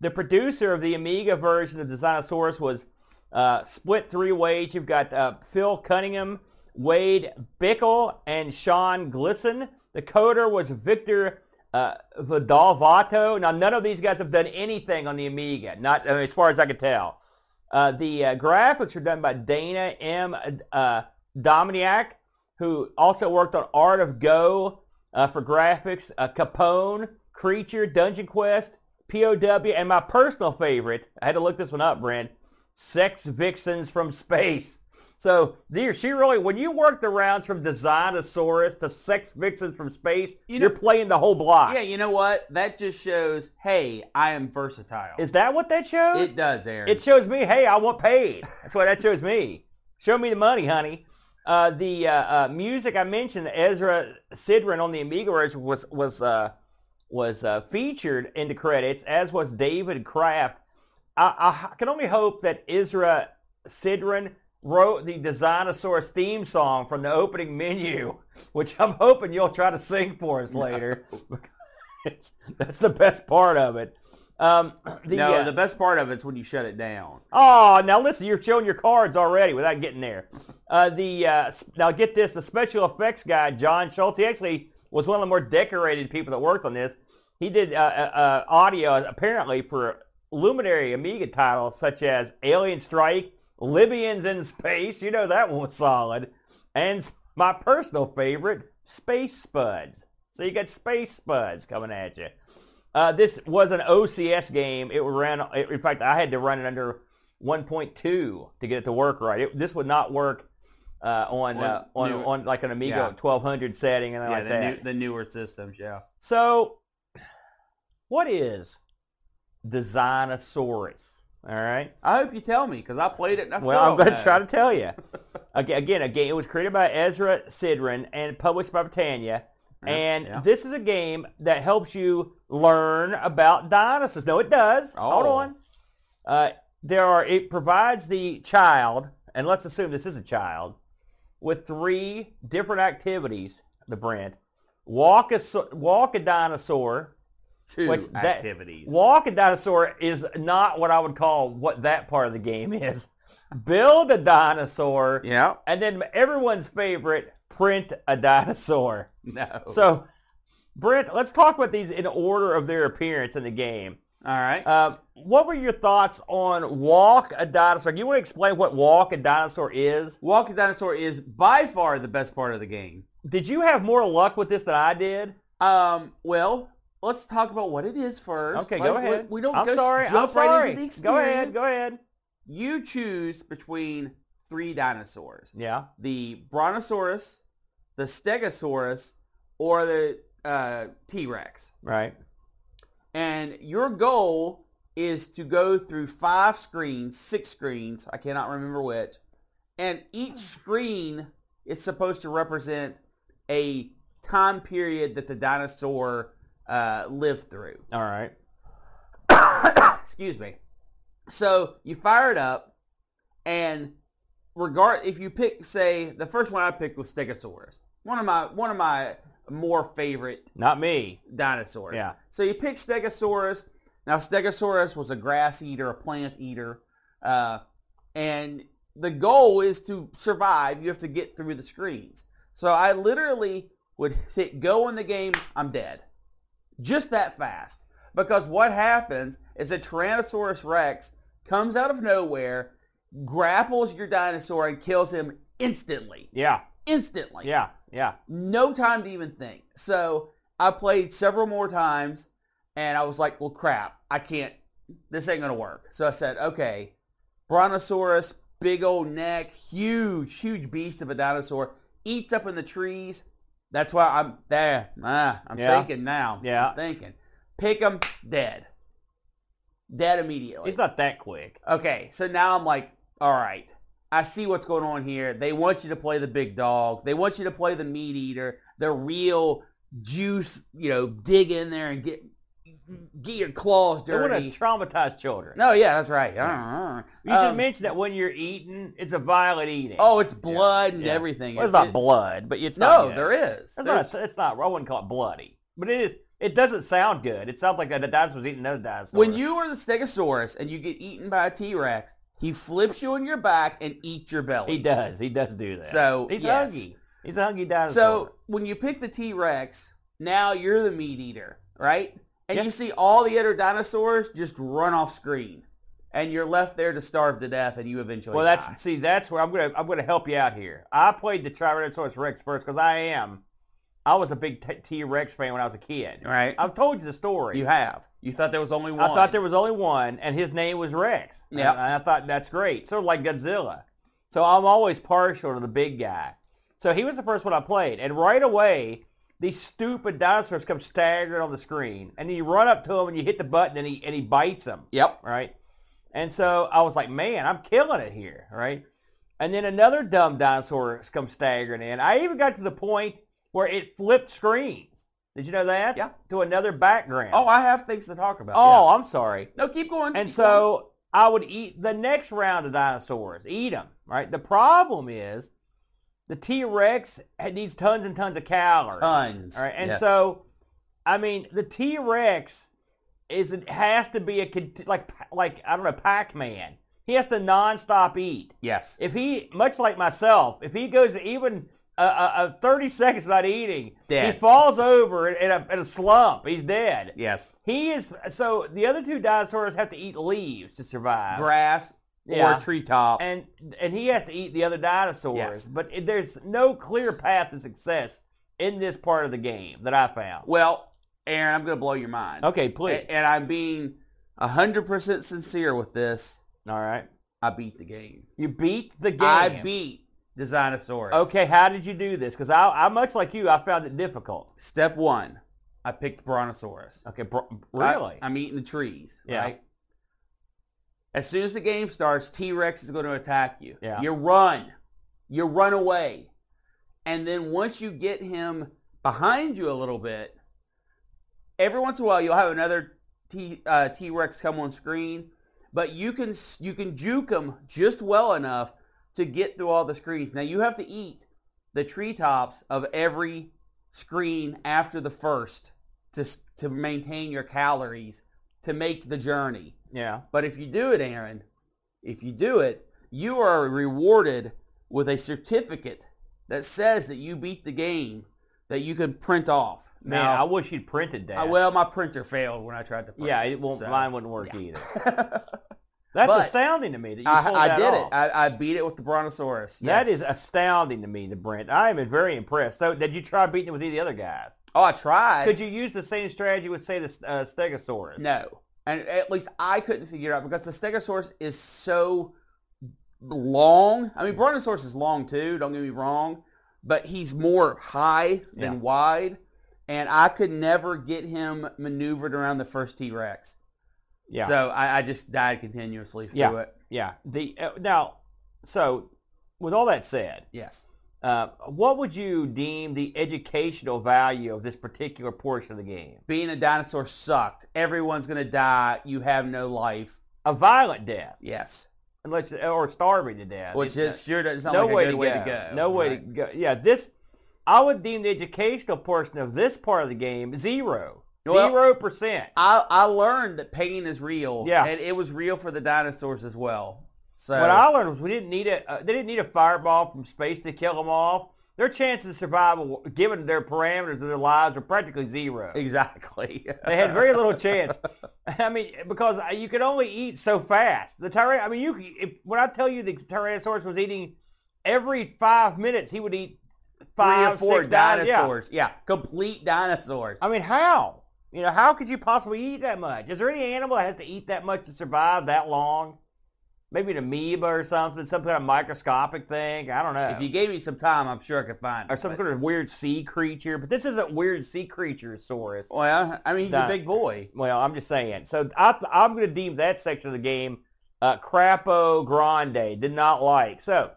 S1: the producer of the Amiga version of Designosaurus was uh, split three ways. You've got uh, Phil Cunningham, Wade Bickle, and Sean Glisson. The coder was Victor uh, Vidalvato. Now, none of these guys have done anything on the Amiga, not uh, as far as I could tell. Uh, the uh, graphics are done by Dana M. Uh, Dominiak, who also worked on Art of Go uh, for graphics, uh, Capone, Creature, Dungeon Quest, POW, and my personal favorite, I had to look this one up, Brent, Sex Vixens from Space. So, dear, she really, when you work the rounds from Designosaurus to Sex Vixens from Space,
S2: You know-
S1: are playing the whole block.
S2: yeah, you know what? That just shows, hey, I am versatile.
S1: Is that what that shows?
S2: it does, Aaron.
S1: It shows me, hey, I want paid. That's what that shows me. Show me the money, honey. Uh, the uh, uh, music I mentioned, Ezra Sidran on the Amiga version was was uh, was uh, featured in the credits, as was David Kraft. I, I can only hope that Ezra Sidran wrote the Designosaurus theme song from the opening menu, *laughs* which I'm hoping you'll try to sing for us later. It's- *laughs* that's the best part of it. Um, *clears throat* the,
S2: no,
S1: uh,
S2: the best part of it's when you shut it down.
S1: Oh, now listen, you're showing your cards already without getting there. *laughs* Uh, the uh, now get this, the special effects guy, John Schultz, he actually was one of the more decorated people that worked on this. He did uh, uh, uh, audio apparently for luminary Amiga titles such as Alien Strike, Libyans in Space, you know that one was solid, and my personal favorite, Space Spuds. So you got Space Spuds coming at you. Uh, this was an OCS game. It ran. In fact, I had to run it under 1.2 to get it to work right. It, this would not work uh, on uh,
S2: On
S1: on
S2: new-
S1: on like an Amiga
S2: yeah.
S1: 1200 setting and
S2: Yeah,
S1: like
S2: the,
S1: that.
S2: new, the newer systems, yeah.
S1: So, what is Designosaurus? All right.
S2: I hope you tell me because I played it. And I
S1: well, I'm going to try to tell you. *laughs* Again, again, again, it was created by Ezra Sidran and published by Britannia.
S2: Yeah,
S1: And
S2: yeah.
S1: this is a game that helps you learn about dinosaurs. No, it does. Hold
S2: Oh.
S1: on. Uh, there are. It provides the child, and let's assume this is a child, with three different activities. The brand walk a walk a dinosaur.
S2: Two
S1: Which that- Walk a dinosaur is not what I would call what that part of the game is. Build a dinosaur,
S2: yeah.
S1: and then everyone's favorite, print a dinosaur. *laughs*
S2: No.
S1: So, Brent, let's talk about these in order of their appearance in the game.
S2: all right.
S1: Um, what were your thoughts on Walk a Dinosaur? You want to explain what Walk a Dinosaur is?
S2: Walk a dinosaur is by far the best part of the game.
S1: Did you have more luck with this than I did?
S2: Um. Well, let's talk about what it is first.
S1: Okay, go
S2: we-
S1: ahead.
S2: We, don't.
S1: I'm sorry.
S2: Jump
S1: I'm
S2: right
S1: sorry.
S2: into the
S1: go ahead. Go ahead.
S2: You choose between three dinosaurs:
S1: Yeah.
S2: the Brontosaurus, the Stegosaurus, or the uh, T-Rex.
S1: Right.
S2: And your goal is to go through five screens, six screens, I cannot remember which, and each screen is supposed to represent a time period that the dinosaur uh, lived through.
S1: All right.
S2: Excuse me. So you fire it up, and regard if you pick, say, the first one I picked was Stegosaurus, one of my one of my more favorite
S1: Not me.
S2: dinosaurs.
S1: Yeah.
S2: So you pick Stegosaurus. Now Stegosaurus was a grass eater, a plant eater. Uh, and the goal is to survive. You have to get through the screens. So I literally would hit go in the game, I'm dead. Just that fast. Because what happens is a Tyrannosaurus Rex comes out of nowhere, grapples your dinosaur, and kills him instantly.
S1: Yeah,
S2: Instantly.
S1: yeah, yeah.
S2: No time to even think. So I played several more times, and I was like, well, crap, I can't, this ain't going to work. So I said, okay, Brontosaurus, big old neck, huge, huge beast of a dinosaur, eats up in the trees. That's why I'm there. I'm
S1: Yeah.
S2: thinking now.
S1: Yeah.
S2: I'm thinking. Pick him, dead. Dead immediately.
S1: He's not that quick.
S2: Okay, so now I'm like, all right, I see what's going on here. They want you to play the big dog. They want you to play the meat eater, the real juice, you know, dig in there and get get your claws
S1: They want to
S2: dirty.
S1: traumatize children.
S2: No, yeah, that's right. Uh,
S1: You should
S2: um,
S1: mention that when you're eating, it's a violent eating.
S2: Oh, it's blood and
S1: yeah.
S2: everything.
S1: well, it's
S2: It's-
S1: not blood, but it's
S2: No,
S1: not
S2: there is.
S1: It's
S2: There's-
S1: not, it's not. I wouldn't call it bloody, but it is. It doesn't sound good. It sounds like that the dinosaur's eating another dinosaur.
S2: when you are the Stegosaurus and you get eaten by a T-Rex, he flips you on your back and eats your belly.
S1: he does, he does do that.
S2: So,
S1: he's
S2: yes.
S1: hungry. He's a hungry dinosaur.
S2: So when you pick the T-Rex, now you're the meat eater, right? And
S1: Yeah.
S2: you see all the other dinosaurs just run off screen, and you're left there to starve to death, and you eventually
S1: well, that's
S2: die.
S1: see, that's where I'm gonna I'm gonna help you out here. I played the Tyrannosaurus Rex first because I am. I was a big T- T-Rex fan when I was a kid.
S2: right.
S1: I've told you the story.
S2: You have. You thought there was only one.
S1: I thought there was only one, and his name was Rex.
S2: Yeah.
S1: And I thought that's great. Sort of like Godzilla. So I'm always partial to the big guy. So he was the first one I played, and right away, these stupid dinosaurs come staggering on the screen, and then you run up to him and you hit the button, and he and he bites them.
S2: Yep.
S1: Right. And so I was like, man, I'm killing it here. Right. And then another dumb dinosaur comes staggering in. I even got to the point where it flipped screens. Did you know that?
S2: Yeah.
S1: To another background.
S2: Oh, I have things to talk about.
S1: oh,
S2: yeah.
S1: I'm sorry.
S2: no, keep going.
S1: And
S2: keep
S1: so I would eat the next round of dinosaurs, eat them, right? The problem is the T-Rex needs tons and tons of calories.
S2: tons.
S1: All right, and
S2: Yes.
S1: so, I mean, the T-Rex is it has to be a like like I don't know Pac-Man. He has to nonstop eat.
S2: yes,
S1: If he, much like myself, if he goes even a, a, a 30 seconds not eating,
S2: Dead.
S1: he falls over in a, in a slump. He's dead.
S2: yes,
S1: He is so the other two dinosaurs have to eat leaves to survive,
S2: grass
S1: Yeah.
S2: or a treetop.
S1: and and he has to eat the other dinosaurs.
S2: Yes.
S1: But it, there's no clear path to success in this part of the game that I found.
S2: well, Aaron, I'm going to blow your mind.
S1: Okay, please.
S2: A- and I'm being hundred percent sincere with this.
S1: All right,
S2: I beat the game.
S1: you beat the game.
S2: I beat the Dinosaurus.
S1: Okay, how did you do this? Because I, I much like you, I found it difficult.
S2: Step one, I picked Brontosaurus.
S1: Okay, bro,
S2: I-
S1: really?
S2: I'm eating the trees.
S1: Yeah.
S2: Right? As soon as the game starts, T-Rex is going to attack you.
S1: Yeah.
S2: You run. You run away. And then once you get him behind you a little bit, every once in a while you'll have another T, uh, T-Rex come on screen, but you can you can juke him just well enough to get through all the screens. Now you have to eat the treetops of every screen after the first to to maintain your calories to make the journey.
S1: yeah.
S2: But if you do it, Aaron, if you do it, you are rewarded with a certificate that says that you beat the game that you can print off.
S1: Man,
S2: Now,
S1: I wish you'd printed that.
S2: uh, well, my printer failed when I tried to print
S1: yeah,
S2: it.
S1: won't.
S2: so-
S1: Mine wouldn't work
S2: yeah.
S1: either. *laughs* That's
S2: But
S1: astounding to me that you pulled
S2: I, I
S1: that
S2: did
S1: off.
S2: it. I, I beat it with the Brontosaurus.
S1: That
S2: Yes.
S1: is astounding to me, the Brent. I am very impressed. So, did you try beating it with any of the other guys?
S2: Oh, I tried.
S1: Could you use the same strategy with, say, the uh, Stegosaurus?
S2: No. And at least I couldn't figure it out because the Stegosaurus is so long. I mean, Brontosaurus is long too, don't get me wrong, but he's more high than
S1: Yeah.
S2: wide. And I could never get him maneuvered around the first T-Rex.
S1: Yeah.
S2: So I, I just died continuously through
S1: Yeah.
S2: it.
S1: yeah. The uh, now, so with all that said,
S2: Yes.
S1: Uh, what would you deem the educational value of this particular portion of the game?
S2: Being a dinosaur sucked. Everyone's going to die. You have no life.
S1: A violent death,
S2: Yes.
S1: unless or starving to death.
S2: Which
S1: It's-
S2: is sure doesn't sound
S1: no
S2: like
S1: way,
S2: a good
S1: to,
S2: way
S1: go.
S2: to go.
S1: No way to go. Yeah, this I would deem the educational portion of this part of the game zero.
S2: Well-
S1: Zero percent.
S2: I, I learned that pain is real.
S1: Yeah.
S2: And it was real for the dinosaurs as well. So
S1: what I learned was we didn't need a uh, they didn't need a fireball from space to kill them off. Their chances of survival, given their parameters of their lives, were practically zero.
S2: exactly. *laughs*
S1: They had very little chance. I mean, because you could only eat so fast. The tyrann, I mean, you if, when I tell you the Tyrannosaurus was eating every five minutes, he would eat five,
S2: Three or four
S1: six dinosaurs. Yeah.
S2: dinosaurs. Yeah. complete dinosaurs.
S1: I mean, how? You know, how could you possibly eat that much? Is there any animal that has to eat that much to survive that long? Maybe an amoeba or something, some kind of microscopic thing. I don't know.
S2: If you gave me some time, I'm sure I could find
S1: or some
S2: but-
S1: kind of weird sea creature. But this isn't weird sea creature, Saurus.
S2: Well, I mean, he's
S1: Di-
S2: a big boy.
S1: Well, I'm just saying. So I, I'm going to deem that section of the game uh, crapo grande. Did not like. So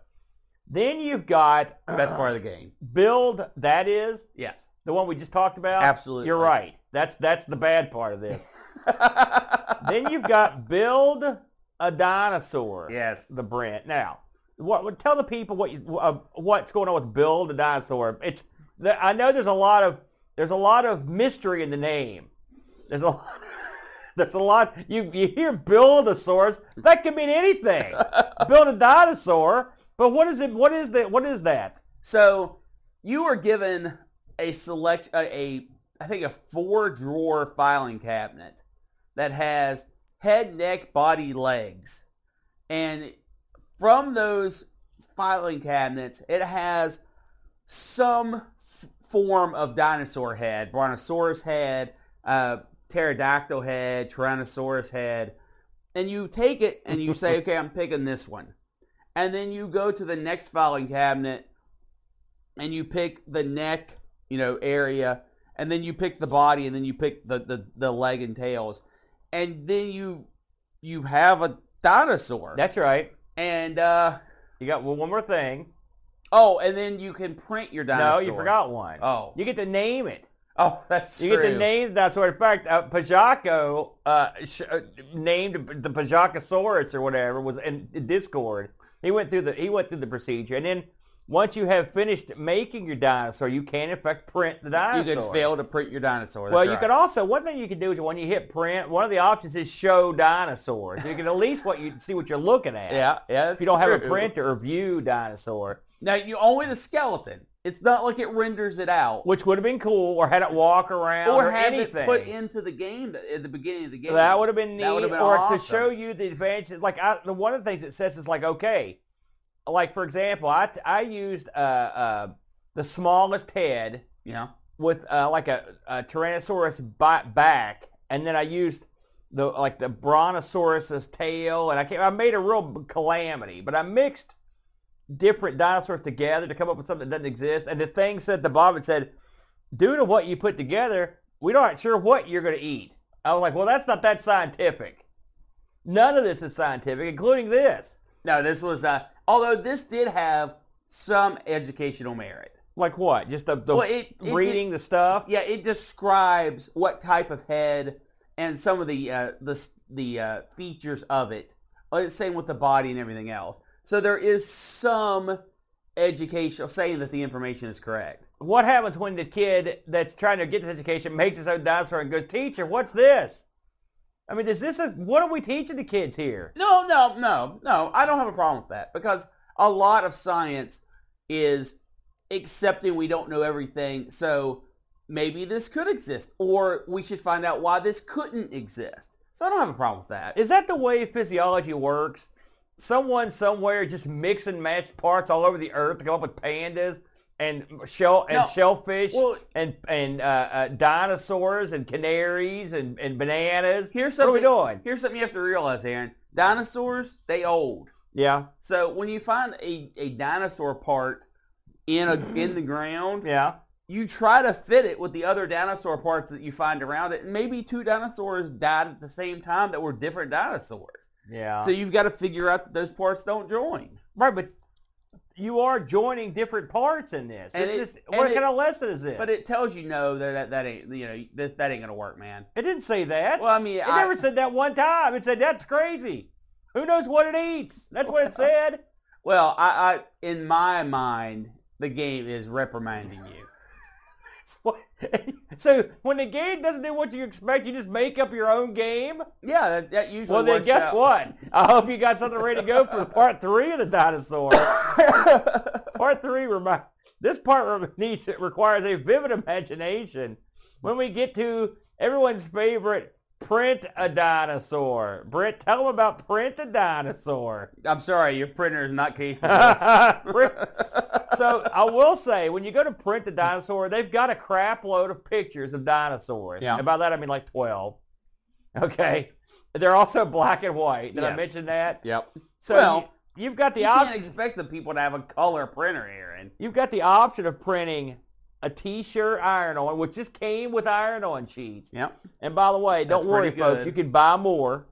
S1: then you've got
S2: Best part of the game. *clears throat*
S1: build. That is
S2: Yes.
S1: the one we just talked about.
S2: Absolutely.
S1: You're right. That's that's the bad part of this. *laughs* then you've got build a dinosaur.
S2: yes.
S1: The Brent. Now, what tell the people what you, uh, what's going on with Bill the dinosaur. It's the, I know there's a lot of there's a lot of mystery in the name. There's a *laughs* there's a lot you you hear buildosaurus that could mean anything. *laughs* build a dinosaur, but what is it? What is that? What is that?
S2: So you were given a select a, a I think a four drawer filing cabinet that has head, neck, body, legs, and from those filing cabinets, it has some f- form of dinosaur head, brontosaurus head, uh, pterodactyl head, tyrannosaurus head, and you take it and you say, *laughs* okay, I'm picking this one, and then you go to the next filing cabinet and you pick the neck, you know, area, and then you pick the body, and then you pick the, the, the leg and tails, and then you you have a dinosaur.
S1: That's right.
S2: and uh,
S1: You got well, one more thing.
S2: oh, and then you can print your dinosaur.
S1: No, you forgot one.
S2: Oh,
S1: You get to name it.
S2: oh, *laughs* that's
S1: You
S2: true.
S1: get to name the dinosaur. In fact, uh, Pajaco uh, sh- uh, named the Pajacosaurus or whatever was in Discord. He went through the he went through the procedure, and then once you have finished making your dinosaur, you can in fact print the dinosaur.
S2: you can fail to print your dinosaur.
S1: Well, you
S2: right.
S1: can also one thing you can do is when you hit print, one of the options is show dinosaur. So you can at least what you see what you're looking at.
S2: Yeah, yeah.
S1: If you don't have a
S2: true.
S1: printer or view dinosaur,
S2: Now you only the skeleton. It's not like it renders it out.
S1: which would have been cool, or had it walk around, or,
S2: or have
S1: anything.
S2: it put into the game at the beginning of the game.
S1: That would have been neat,
S2: have been
S1: or
S2: awesome.
S1: to show you the advantages. Like I, the one of the things it says is like, okay, like for example, I I used uh, uh, the smallest head
S2: You know,
S1: with uh, like a, a Tyrannosaurus back, and then I used the like the Brontosaurus's tail, and I came, I made a real calamity. But I mixed different dinosaurs together to come up with something that doesn't exist. And the thing said the it said, due to what you put together, we aren't sure what you're going to eat. I was like, well, that's not that scientific. None of this is scientific, including this.
S2: no, this was. Uh, although this did have some educational merit.
S1: Like what? Just the, the
S2: Well, it- it-
S1: reading the stuff.
S2: Yeah, it describes what type of head and some of the uh, the the uh, features of it. Uh, same with the body and everything else. So there is some educational saying that the information is correct.
S1: What happens when the kid that's trying to get this education makes his own dinosaur and goes, teacher, what's this? I mean, is this a, what are we teaching the kids here?
S2: No, no, no, no. I don't have a problem with that because a lot of science is accepting we don't know everything. So maybe this could exist, or we should find out why this couldn't exist. So I don't have a problem with that.
S1: Is that the way physiology works? Someone somewhere just mix and match parts all over the earth to come up with pandas and shell and
S2: No.
S1: shellfish
S2: Well-
S1: and and uh, uh, dinosaurs and canaries and, and bananas.
S2: Here's
S1: what are we
S2: something-
S1: doing?
S2: Here's something you have to realize, Aaron. Dinosaurs, they old.
S1: Yeah,
S2: So when you find a, a dinosaur part in a in the ground,
S1: yeah.
S2: you try to fit it with the other dinosaur parts that you find around it. And maybe two dinosaurs died at the same time that were different dinosaurs.
S1: Yeah.
S2: So you've got to figure out that those parts don't join.
S1: right, but you are joining different parts in this.
S2: And it- and
S1: what
S2: it-
S1: kind of lesson is this?
S2: But it tells you no that that, that ain't you know this that ain't gonna work, man.
S1: It didn't say that.
S2: Well, I mean,
S1: it
S2: I,
S1: never said that one time. It said that's crazy. Who knows what it eats? That's what it *laughs* said.
S2: well, I, I in my mind, the game is reprimanding you. *laughs* *laughs*
S1: So when the game doesn't do what you expect, you just make up your own game.
S2: Yeah, that, that usually
S1: Well, then guess
S2: out.
S1: what? I hope you got something ready to go for part three of the dinosaur. *laughs* part three remi- This part needs requires a vivid imagination. When we get to everyone's favorite, print a dinosaur. Brent, tell them about print a dinosaur. *laughs*
S2: I'm sorry, your printer is not capable. *laughs*
S1: So I will say, when you go to print a dinosaur, they've got a crap load of pictures of dinosaurs.
S2: Yeah.
S1: And by that I mean like 12. Okay. They're also black and white. Did I mention that?
S2: yep.
S1: So
S2: Well,
S1: you, have got the
S2: you can't
S1: option.
S2: expect the people to have a color printer, Aaron.
S1: You've got the option of printing a T-shirt iron-on, which just came with iron-on sheets.
S2: Yep.
S1: And by the way, don't
S2: That's
S1: worry, folks. You can buy more.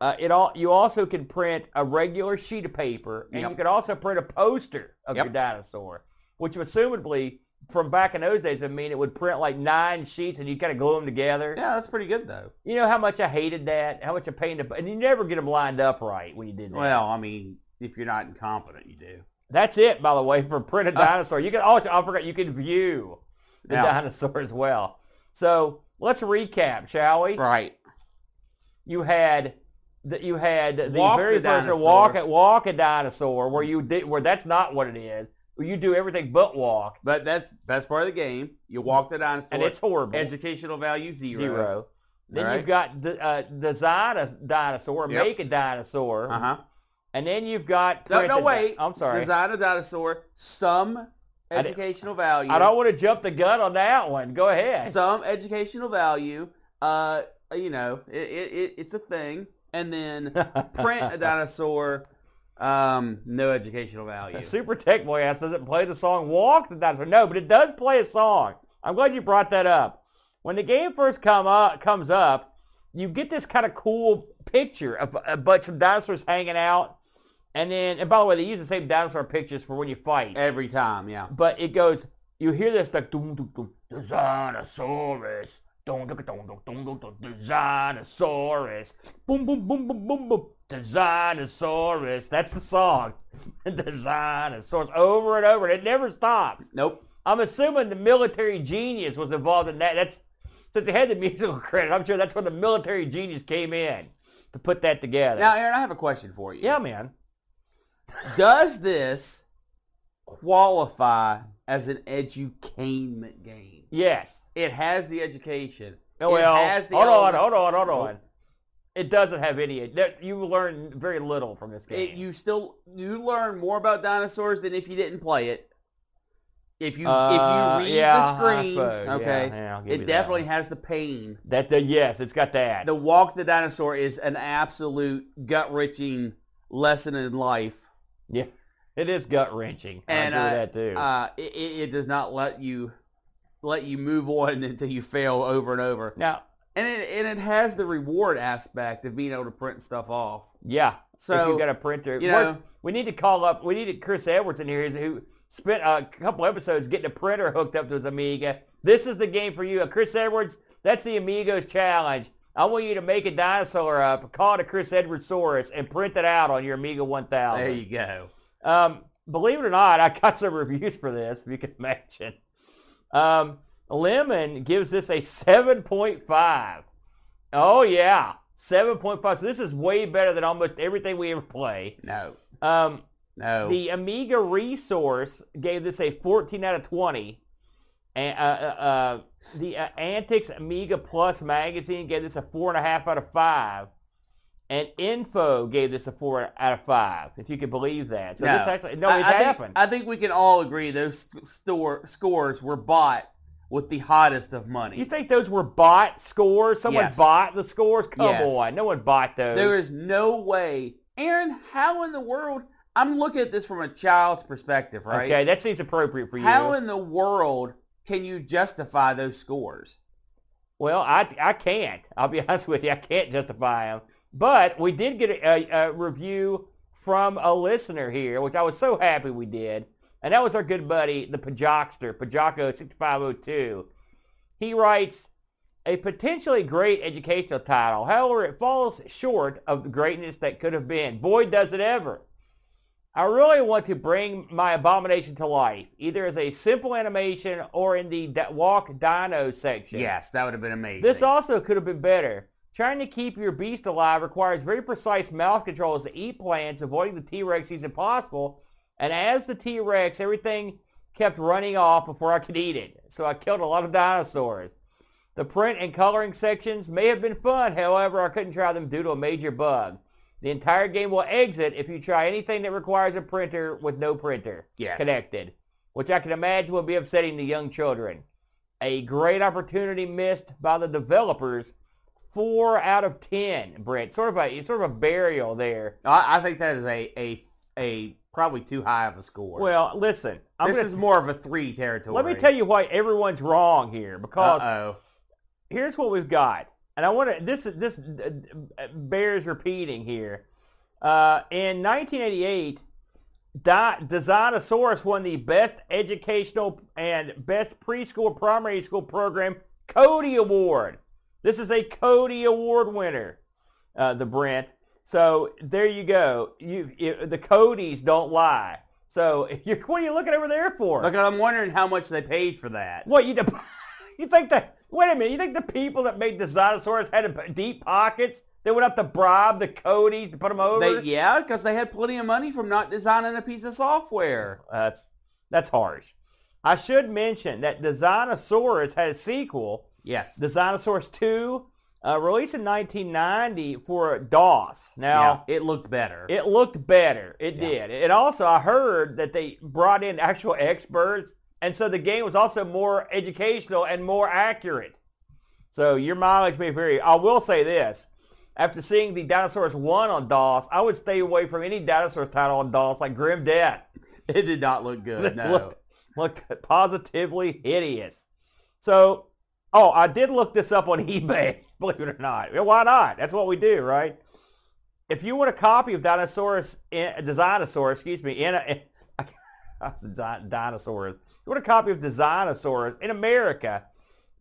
S1: Uh, it all. You also can print a regular sheet of paper, and
S2: Yep.
S1: you can also print a poster of
S2: Yep.
S1: your dinosaur, which assumably from back in those days would mean it would print like nine sheets, and you kind of glue them together.
S2: Yeah, that's pretty good though.
S1: You know how much I hated that, how much I painted, and you never get them lined up right when you did that.
S2: Well, I mean, if you're not incompetent, you do.
S1: That's it, by the way, for printed dinosaur. You can also, I forgot, you can view the
S2: Yeah.
S1: dinosaur as well. So let's recap, shall we?
S2: Right.
S1: You had the, you had the
S2: Walk
S1: very
S2: the
S1: first walk at walk a dinosaur where you did where that's not what it is. You do everything but walk,
S2: But that's best part of the game. You walk the dinosaur.
S1: and it's horrible.
S2: educational value zero.
S1: zero. Then
S2: All
S1: you've got the, uh, design a dinosaur,
S2: Yep.
S1: make a dinosaur,
S2: Uh huh.
S1: And then you've got
S2: No, no, wait.
S1: I'm sorry.
S2: Design a dinosaur. Some
S1: I
S2: educational value.
S1: I don't want to jump the gun on that one. Go ahead.
S2: some educational value. Uh, you know, it, it, it it's a thing. And then *laughs* print a dinosaur. Um, no educational value.
S1: Super Tech Boy asks, does it play the song Walk the Dinosaur? No, but it does play a song. I'm glad you brought that up. When the game first come up, comes up, you get this kind of cool picture of a bunch of dinosaurs hanging out. And then, and by the way, they use the same dinosaur pictures for when you fight.
S2: Every time, yeah.
S1: But it goes, you hear this like, dum, dum, dum, dum, dum, dum, Dinosaurus. Boom, boom, boom, boom, boom, boom. Dinosaurus. That's the song. *laughs* Dinosaurus. Over and over. And it never stops.
S2: Nope.
S1: I'm assuming the military genius was involved in that. That's since they had the musical *laughs* credit. I'm sure that's where the military genius came in to put that together.
S2: Now, Aaron, I have a question for you.
S1: yeah, man.
S2: Does this qualify as an edutainment game?
S1: Yes.
S2: It has the education.
S1: Oh,
S2: it
S1: well,
S2: has the
S1: hold on, hold on, hold on. It doesn't have any. You learn very little from this game.
S2: It, you still you learn more about dinosaurs than if you didn't play it. If you
S1: Uh,
S2: if you read
S1: yeah,
S2: the
S1: screen. Yeah,
S2: okay,
S1: yeah, you
S2: it definitely has the pain.
S1: that. The, yes, it's got that.
S2: The walk the dinosaur is an absolute gut wrenching lesson in life,
S1: yeah, it is gut wrenching. I
S2: and
S1: with
S2: uh,
S1: that too.
S2: uh, it, it does not let you let you move on *laughs* until you fail over and over.
S1: now,
S2: And it, and it has the reward aspect of being able to print stuff off.
S1: yeah. if
S2: So
S1: you've got a printer,
S2: you know-
S1: we need to call up. We need Chris Edwards in here who spent a couple episodes getting a printer hooked up to his Amiga. This is the game for you, Uh, Chris Edwards. That's the Amigos challenge. I want you to make a dinosaur up, call it a Chris Edwards Saurus, and print it out on your Amiga 1000.
S2: there you go.
S1: Um, believe it or not, I got some *laughs* reviews for this, if you can imagine. Um, Lemon gives this a 7.5. Oh, yeah. 7.5. So this is way better than almost everything we ever play.
S2: No,
S1: Um,
S2: no.
S1: the Amiga Resource gave this a 14 out of 20. And, uh, uh, uh, the uh, Antics Amiga Plus magazine gave this a 4.5 out of 5. And Info gave this a 4 out of 5, if you can believe that. So
S2: No.
S1: this actually, no,
S2: I-
S1: it
S2: I think-
S1: happened.
S2: I think we can all agree those store scores were bought with the hottest of money.
S1: you think those were bought scores? Someone
S2: Yes.
S1: bought the scores? Come
S2: Yes.
S1: on. No one bought those.
S2: There is no way, Aaron. How in the world? I'm looking at this from a child's perspective, right?
S1: Okay, that seems appropriate for you.
S2: How in the world can you justify those scores?
S1: Well, I, I can't. I'll be *laughs* honest with you. I can't justify them. But we did get a, a, review from a listener here, which I was so happy we did. And that was our good buddy, the Pajockster, Pajocko6502. He writes, a potentially great educational title. However, it falls short of the greatness that could have been. Boy, does it ever. I really want to bring my abomination to life, either as a simple animation or in the walk dino section.
S2: Yes, that would have been amazing.
S1: This also could have been better. Trying to keep your beast alive requires very precise mouth controls to eat plants, avoiding the T-Rex is impossible. And as the T-Rex, everything kept running off before I could eat it. So I killed a lot of dinosaurs. The print and coloring sections may have been fun, however, I couldn't try them due to a major bug. The entire game will exit if you try anything that requires a printer with no printer
S2: Yes.
S1: connected, which I can imagine will be upsetting the young children. A great opportunity missed by the developers. Four out of ten, Brent. Sort of a sort of a burial there.
S2: I, I think that is a, a a probably too high of a score.
S1: Well, listen, I'm
S2: this
S1: gonna
S2: is more of a three territory.
S1: let me tell you why everyone's wrong here. Because
S2: Uh-oh.
S1: here's what we've got, and I want to. This this uh, bears repeating here. Uh, in 1988, Di- Designosaurus won the best educational and best preschool primary school program Codie Award. This is a Codie Award winner, uh, the Brent. So there you go. You, you the Codies don't lie. So *laughs* what are you looking over there for?
S2: Look, I'm wondering how much they paid for that.
S1: What you *laughs* you think that? Wait a minute. You think the people that made the Designosaurus had deep pockets? They would have to bribe the Codies to put them over.
S2: They, yeah, because they had plenty of money from not designing a piece of software.
S1: That's that's harsh. I should mention that the Designosaurus had a sequel,
S2: Yes.
S1: The Designosaurus 2, uh, released in 1990 for DOS. Now,
S2: yeah, it looked better.
S1: it looked better. It
S2: Yeah.
S1: did. It also, I heard that they brought in actual experts, and so the game was also more educational and more accurate. So your mileage may vary. I will say this. After seeing the Dinosaurs 1 on DOS, I would stay away from any Dinosaurs title on DOS like Grim Death. *laughs*
S2: it did not look good. *laughs* No.
S1: looked, looked positively hideous. So, oh, I did look this up on *laughs* eBay, believe it or not. Why not? That's what we do, right? If you want a copy of Dinosaurus, in, Designosaurus, excuse me, in a, Dinosaurs, you want a copy of Designosaurus in America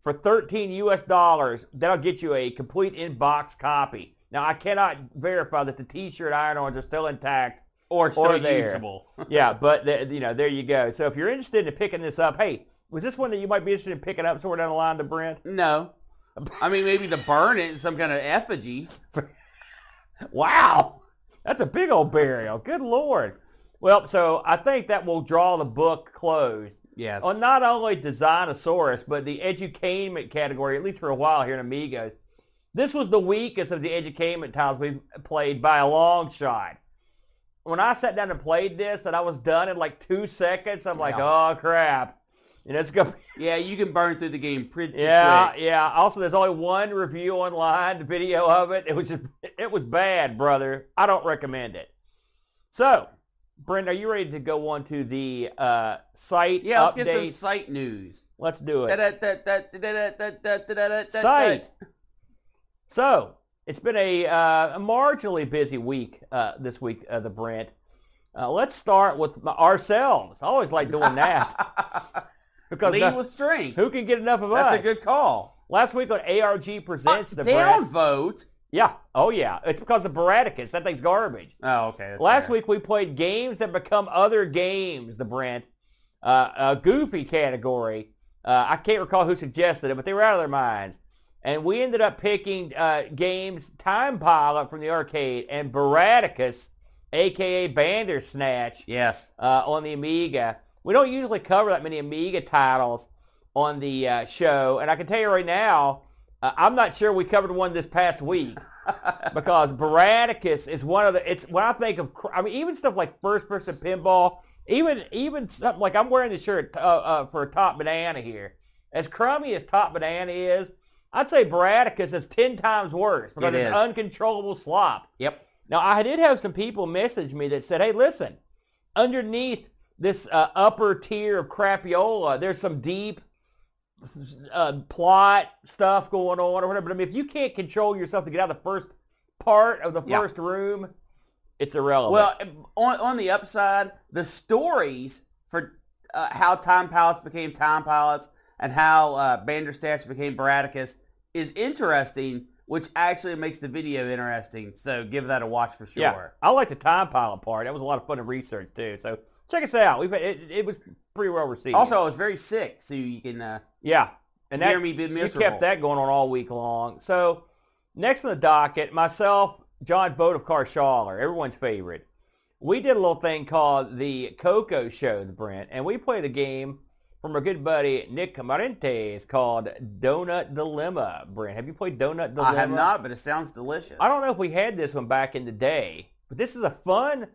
S1: for 13 US dollars, that'll get you a complete in-box copy. Now, I cannot verify that the t-shirt iron-ons are still intact
S2: or still
S1: or there.
S2: usable. *laughs*
S1: yeah, but the, you know, there you go. So if you're interested in picking this up, hey, was this one that you might be interested in picking up somewhere down the line to Brent?
S2: no. I mean, maybe to burn it in some kind of effigy. *laughs*
S1: Wow, that's a big old burial. Good lord. Well, so I think that will draw the book closed
S2: Yes.
S1: on not only Designosaurus, but the edutainment category, at least for a while here in Amigos. This was the weakest of the edutainment titles we've played by a long shot. When I sat down and played this and I was done in like two seconds, I'm like,
S2: Yeah.
S1: oh crap. Know, it's gonna
S2: yeah, you can burn through the game pretty *laughs*
S1: Yeah,
S2: quick.
S1: yeah. Also, there's only one review online, the video of it. It was just, it was bad, brother. I don't recommend it. So, Brent, are you ready to go on to the uh, site
S2: Yeah, let's get some site news.
S1: Let's do it.
S2: Site.
S1: Site. So, it's been a, uh, a marginally busy week uh, this week, uh, the Brent. Uh, let's start with m- ourselves. I always like doing that because
S2: Lead
S1: no-
S2: with strength.
S1: who can get enough of us?
S2: That's
S1: us?
S2: a good call.
S1: Last week on ARG presents the Brent.
S2: Downvote.
S1: Yeah. Oh, yeah. It's because of Brataccas. That thing's garbage.
S2: Oh, okay.
S1: Last
S2: fair.
S1: week we played games that become other games, the Brent. Uh, a goofy category. Uh, I can't recall who suggested it, but they were out of their minds. And we ended up picking uh, games Time Pilot from the arcade and Brataccas, a.k.a. Bandersnatch,
S2: Yes.
S1: uh, on the Amiga. We don't usually cover that many Amiga titles on the uh, show, and I can tell you right now, uh, I'm not sure we covered one this past week because Brataccas is one of the. It's when I think of. cr- I mean, even stuff like first-person pinball, even even something like I'm wearing the shirt uh, uh, for Top Banana here. As crummy as Top Banana is, I'd say Brataccas is ten times worse because
S2: It
S1: it's uncontrollable slop.
S2: Yep.
S1: Now, I did have some people message me that said, hey, listen, underneath this uh, upper tier of crapiola, there's some deep uh, plot stuff going on or whatever. But I mean, if you can't control yourself to get out of the first part of the
S2: Yeah.
S1: first room, it's irrelevant.
S2: Well, on, on the upside, the stories for uh, how Time Pilots became Time Pilots and how uh, Bandersnatch became Brataccas is interesting, which actually makes the video interesting. So give that a watch for sure.
S1: Yeah, I like the time pilot part. That was a lot of fun to research too. So check us out. We've it, it was pretty well received.
S2: Also, I was very sick, so you can uh,
S1: yeah, and that
S2: me be
S1: you kept that going on all week long. So next on the docket, myself, John Boat of Carshaller, everyone's favorite. We did a little thing called the Coco Show, the Brent, and we played a game from our good buddy Nick Camarentes called Donut Dilemma. Brent, have you played Donut Dilemma?
S2: I have not, but it sounds delicious.
S1: I don't know if we had this one back in the day, but this is a fun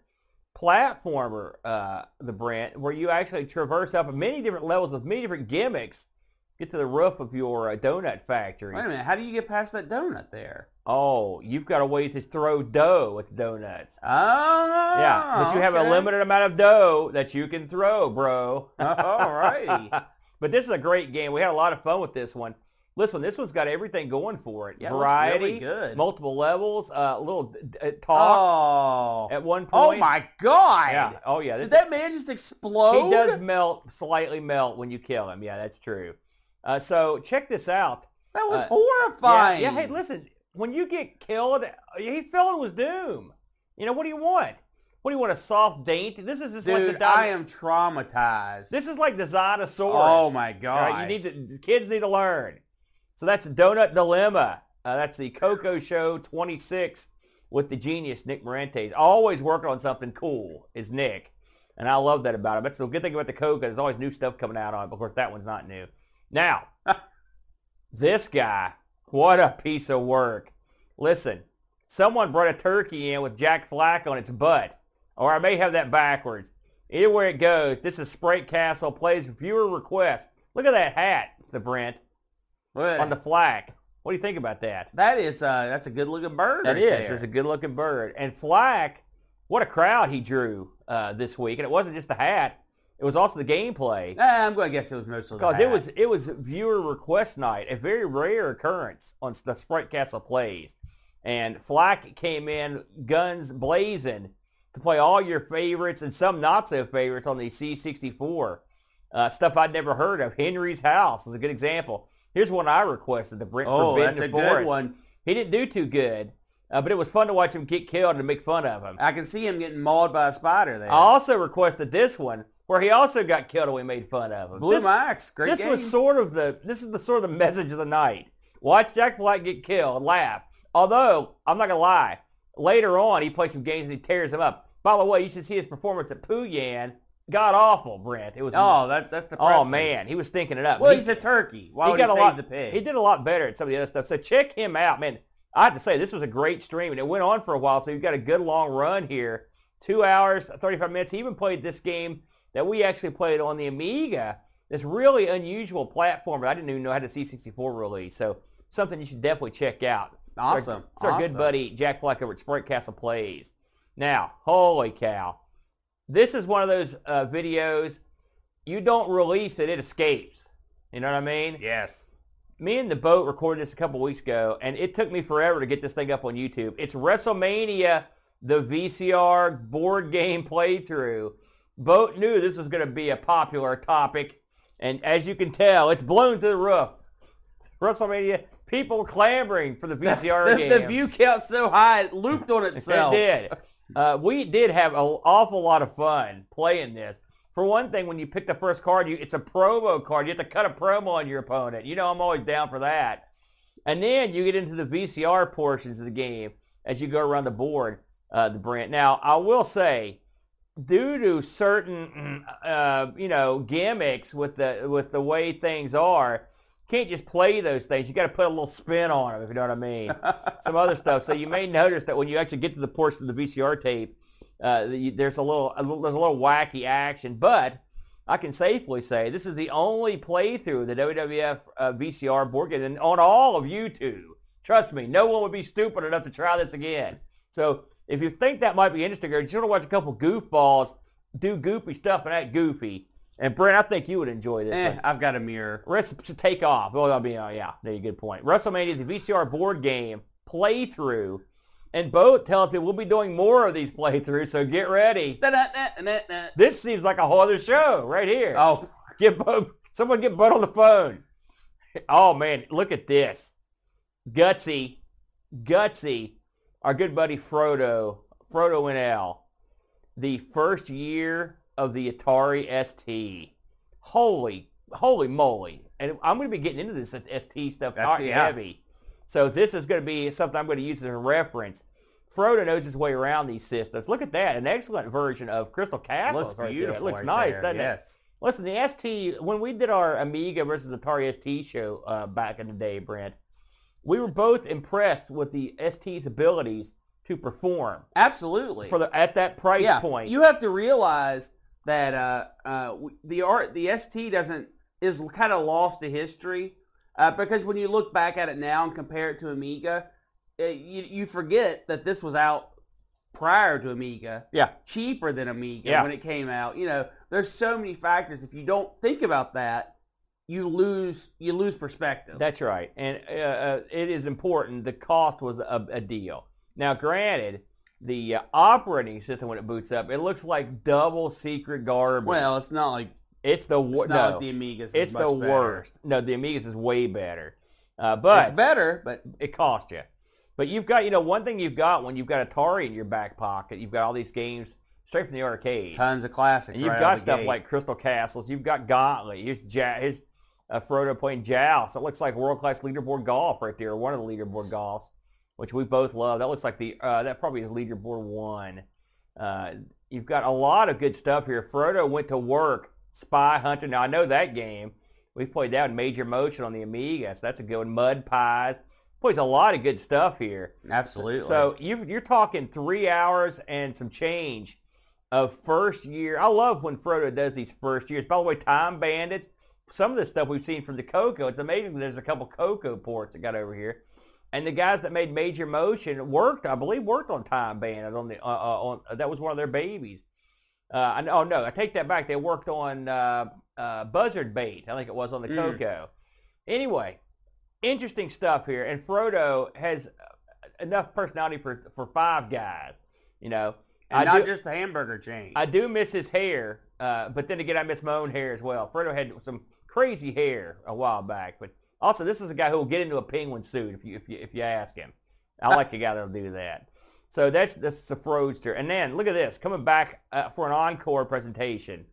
S1: platformer, uh, the Brent, where you actually traverse up many different levels with many different gimmicks, get to the roof of your uh, donut factory.
S2: Wait a minute. How do you get past that donut there?
S1: Oh, you've got a way to throw dough with the donuts.
S2: Oh,
S1: yeah, but you have a limited amount of dough that you can throw, bro. *laughs*
S2: Alrighty. *laughs*
S1: but this is a great game. We had a lot of fun with this one. Listen, this one's got everything going for it.
S2: Yeah, it
S1: Variety,
S2: really good.
S1: multiple levels, uh, little uh, talks
S2: Oh.
S1: at one point.
S2: Oh my God.
S1: Yeah. Oh yeah.
S2: Did that man just explode?
S1: he does melt, slightly melt when you kill him. Yeah, that's true. Uh, so check this out.
S2: That was
S1: Uh,
S2: horrifying.
S1: yeah. Hey, listen. When you get killed, he fell in was doom. You know what do you want? What do you want? A soft dainty? This is just like the
S2: Dude, I am traumatized.
S1: This is like the Zonosaurus.
S2: oh my God.
S1: right, you need to, kids need to learn. So that's Donut Dilemma. Uh, that's the Coco Show 26 with the genius Nick Marentes. Always working on something cool is Nick. And I love that about him. That's the good thing about the Coco. There's always new stuff coming out on it. Of course, that one's not new. Now, *laughs* this guy, what a piece of work. Listen, someone brought a turkey in with Jack Flack on its butt. Or I may have that backwards. Either way it goes, this is Sprite Castle plays viewer request. Look at that hat, the Brent,
S2: What?
S1: on the Flack. What do you think about that?
S2: that is uh that's a good looking bird.
S1: That
S2: right
S1: is.
S2: there.
S1: It's a good-looking bird. And Flack, what a crowd he drew uh, this week. And it wasn't just the hat. It was also the gameplay.
S2: Eh, I'm going to guess it was mostly
S1: Because it was it was viewer request night, a very rare occurrence on the Sprite Castle plays. And Flack came in guns blazing to play all your favorites and some not so favorites on the C64. Uh, stuff I'd never heard of. Henry's House is a good example. Here's one I requested, the Brent
S2: Oh,
S1: Forbidden
S2: that's a
S1: Forest.
S2: good one.
S1: He didn't do too good, uh, but it was fun to watch him get killed and make fun of him.
S2: I can see him getting mauled by a spider there.
S1: I also requested this one where he also got killed and we made fun of him.
S2: Blue
S1: This-
S2: Max, great
S1: this
S2: game.
S1: was sort of the this is the sort of the message of the night. Watch Jack Black get killed, laugh. Although I'm not gonna lie, later on he plays some games and he tears them up. By the way, you should see his performance at Pooyan. God awful, Brent. It was
S2: oh, that that's the.
S1: oh man, he was stinking it up.
S2: Well,
S1: He-
S2: he's a turkey. Why
S1: he got
S2: he
S1: a
S2: save
S1: lot.
S2: the pig?
S1: He did a lot better at some of the other stuff. So check him out, man. I have to say this was a great stream, and it went on for a while. So you've got a good long run here, two hours, thirty-five minutes. He even played this game that we actually played on the Amiga. This really unusual platform, but I didn't even know how to C64 release. So something you should definitely check out. It's our-
S2: Awesome.
S1: It's our, good buddy Jack Fleck over at Sprite Castle Plays. Now, holy cow. This is one of those uh, videos, you don't release it, it escapes. You know what I mean?
S2: Yes.
S1: Me and the boat recorded this a couple weeks ago, and it took me forever to get this thing up on YouTube. It's WrestleMania, the VCR board game playthrough. Boat knew this was going to be a popular topic, and as you can tell, it's blown to the roof. WrestleMania, people clamoring for the *laughs* VCR
S2: the,
S1: game.
S2: the view count so high it looped on *laughs* itself.
S1: It did. Uh, we did have an awful lot of fun playing this. For one thing, when you pick the first card, you it's a promo card. You have to cut a promo on your opponent. You know I'm always down for that. And then you get into the VCR portions of the game as you go around the board, uh, the Brent. Now, I will say, due to certain, uh, you know, gimmicks with the with the way things are, you can't just play those things. You got to put a little spin on them, if you know what I mean. Some other *laughs* stuff. So you may notice that when you actually get to the portion of the VCR tape, uh, the- there's a little, a little there's a little wacky action. But I can safely say this is the only playthrough of the WWF uh, VCR board game and on all of YouTube. Trust me, no one would be stupid enough to try this again. So if you think that might be interesting, or you just want to watch a couple goofballs do goofy stuff and act goofy, and Brent, I think you would enjoy this.
S2: Eh. I've got a mirror.
S1: Rest should take off. Well, I mean, oh, yeah, go, good point. WrestleMania, the VCR board game playthrough, and Boat tells me we'll be doing more of these playthroughs, so get ready.
S2: Da-da-da-da-da.
S1: This seems like a whole other show right here.
S2: Oh, *laughs*
S1: Get Boat, someone get Boat on the phone. Oh man, look at this. Gutsy Gutsy, our good buddy Frodo, Frodo and Al, the first year of the Atari ST. Holy, holy moly. And I'm going to be getting into this ST stuff
S2: That's- yeah.
S1: heavy. So this is going to be something I'm going to use as a reference. Frodo knows his way around these systems. Look at that. An excellent version of Crystal Castle.
S2: looks
S1: right there.
S2: beautiful.
S1: It looks
S2: right
S1: nice,
S2: there,
S1: doesn't it? Listen, the ST, when we did our Amiga versus Atari ST show uh, back in the day, Brent, we were both impressed with the ST's abilities to perform
S2: Absolutely.
S1: for the at that price
S2: yeah,
S1: point.
S2: you have to realize that uh, uh, the art, the ST doesn't is kind of lost to history uh, because when you look back at it now and compare it to Amiga, uh, you you forget that this was out prior to Amiga,
S1: yeah,
S2: cheaper than Amiga
S1: Yeah.
S2: when it came out. You know, there's so many factors. If you don't think about that, you lose you lose perspective.
S1: that's right. And uh, uh, it is important. The cost was a, a deal. Now, granted, the uh, operating system when it boots up, it looks like double secret garbage.
S2: well, it's not like
S1: it's the
S2: worst.
S1: no,
S2: like the Amigas. is
S1: it's
S2: much
S1: the
S2: better.
S1: worst. No, the Amigas is way better. Uh, but
S2: it's better, but
S1: it costs you. But you've got, you know, one thing you've got when you've got Atari in your back pocket, you've got all these games straight from the arcade.
S2: tons of classics.
S1: And you've
S2: right
S1: got stuff like Crystal Castles. You've got Gauntlet. Ja- here's uh, Frodo playing Joust. That looks like world-class leaderboard golf right there, one of the leaderboard golfs, which we both love. That looks like the, uh, that probably is leaderboard one. Uh, you've got a lot of good stuff here. Frodo went to work, Spy Hunter. Now, I know that game. We played that in Major Motion on the Amiga, so that's a good one. Mud Pies. Plays a lot of good stuff here.
S2: Absolutely.
S1: So you, you're talking three hours and some change of first year. I love when Frodo does these first years. By the way, Time Bandits, some of the stuff we've seen from the Coco, it's amazing there's a couple Coco ports that got over here. And the guys that made Major Motion worked, I believe, worked on Time Bandit on the uh, uh, on that was one of their babies. Uh, I, oh no, I take that back. They worked on uh, uh, Buzzard Bait. I think it was on the
S2: Mm.
S1: Coco. Anyway, interesting stuff here. And Frodo has enough personality for for five guys. You know,
S2: and
S1: I
S2: not
S1: do,
S2: just the hamburger chain.
S1: I do miss his hair, uh, but then again, I miss my own hair as well. Frodo had some crazy hair a while back, but also this is a guy who will get into a penguin suit if you if you if you ask him. I like a guy that'll do that. So that's that's the Froadster. And then look at this coming back uh, for an encore presentation.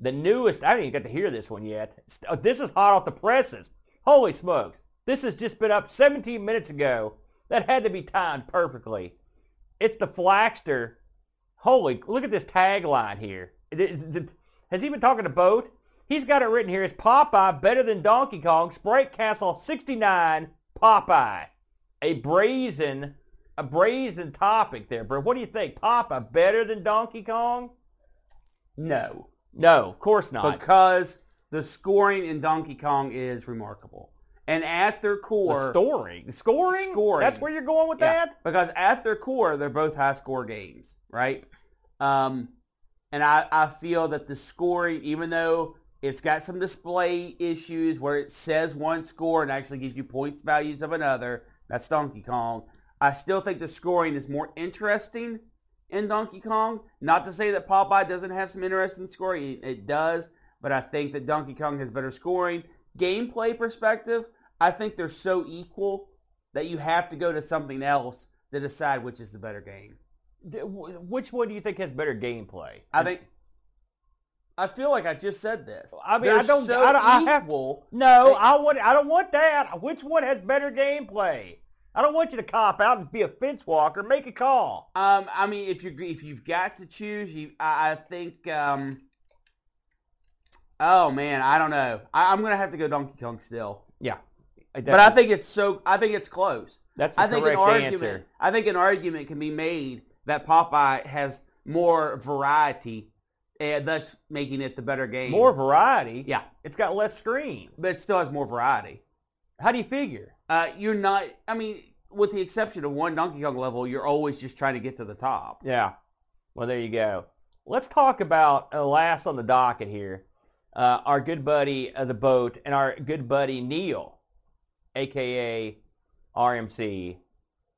S1: The newest, I didn't even get to hear this one yet. Uh, This is hot off the presses. Holy smokes. This has just been up 17 minutes ago. That had to be timed perfectly. It's the Flaxter. Holy, look at this tagline here. Has he been talking to Boat? He's got it written here as Popeye better than Donkey Kong, Sprite Castle 69, Popeye. A brazen, a brazen topic there, bro. What do you think? Popeye better than Donkey Kong?
S2: no,
S1: No, of course not.
S2: because the scoring in Donkey Kong is remarkable, and at their
S1: the
S2: core,
S1: story, the scoring,
S2: Scoring.
S1: That's where you're going with
S2: Yeah,
S1: that.
S2: because at their core, they're both high score games, right? Um, and I, I feel that the scoring, even though it's got some display issues where it says one score and actually gives you points values of another, that's Donkey Kong. I still think the scoring is more interesting in Donkey Kong. Not to say that Popeye doesn't have some interesting scoring. It, does, but I think that Donkey Kong has better scoring. Gameplay perspective, I think they're so equal that you have to go to something else to decide which is the better game.
S1: Which one do you think has better gameplay?
S2: I think. I feel like I just said this.
S1: I mean, I
S2: They're
S1: don't-
S2: So
S1: I don't- I have-
S2: equal.
S1: No, I want. I don't want that. Which one has better gameplay? I don't want you to cop out and be a fence walker. Make a call.
S2: Um, I mean, if you if you've got to choose, you I, I think. Um, oh man, I don't know. I, I'm gonna have to go Donkey Kong still,
S1: Yeah,
S2: but I think it's so. I think it's close.
S1: that's the
S2: I think an argument.
S1: answer.
S2: I think an argument can be made that Popeye has more variety, and thus making it the better game.
S1: More variety.
S2: Yeah.
S1: it's got less screens.
S2: but it still has more variety.
S1: How do you figure?
S2: Uh, you're not. I mean, with the exception of one Donkey Kong level, you're always just trying to get to the top.
S1: Yeah. Well, there you go. Let's talk about uh, last on the docket here. Uh, our good buddy uh, the boat and our good buddy Neil, aka RMC.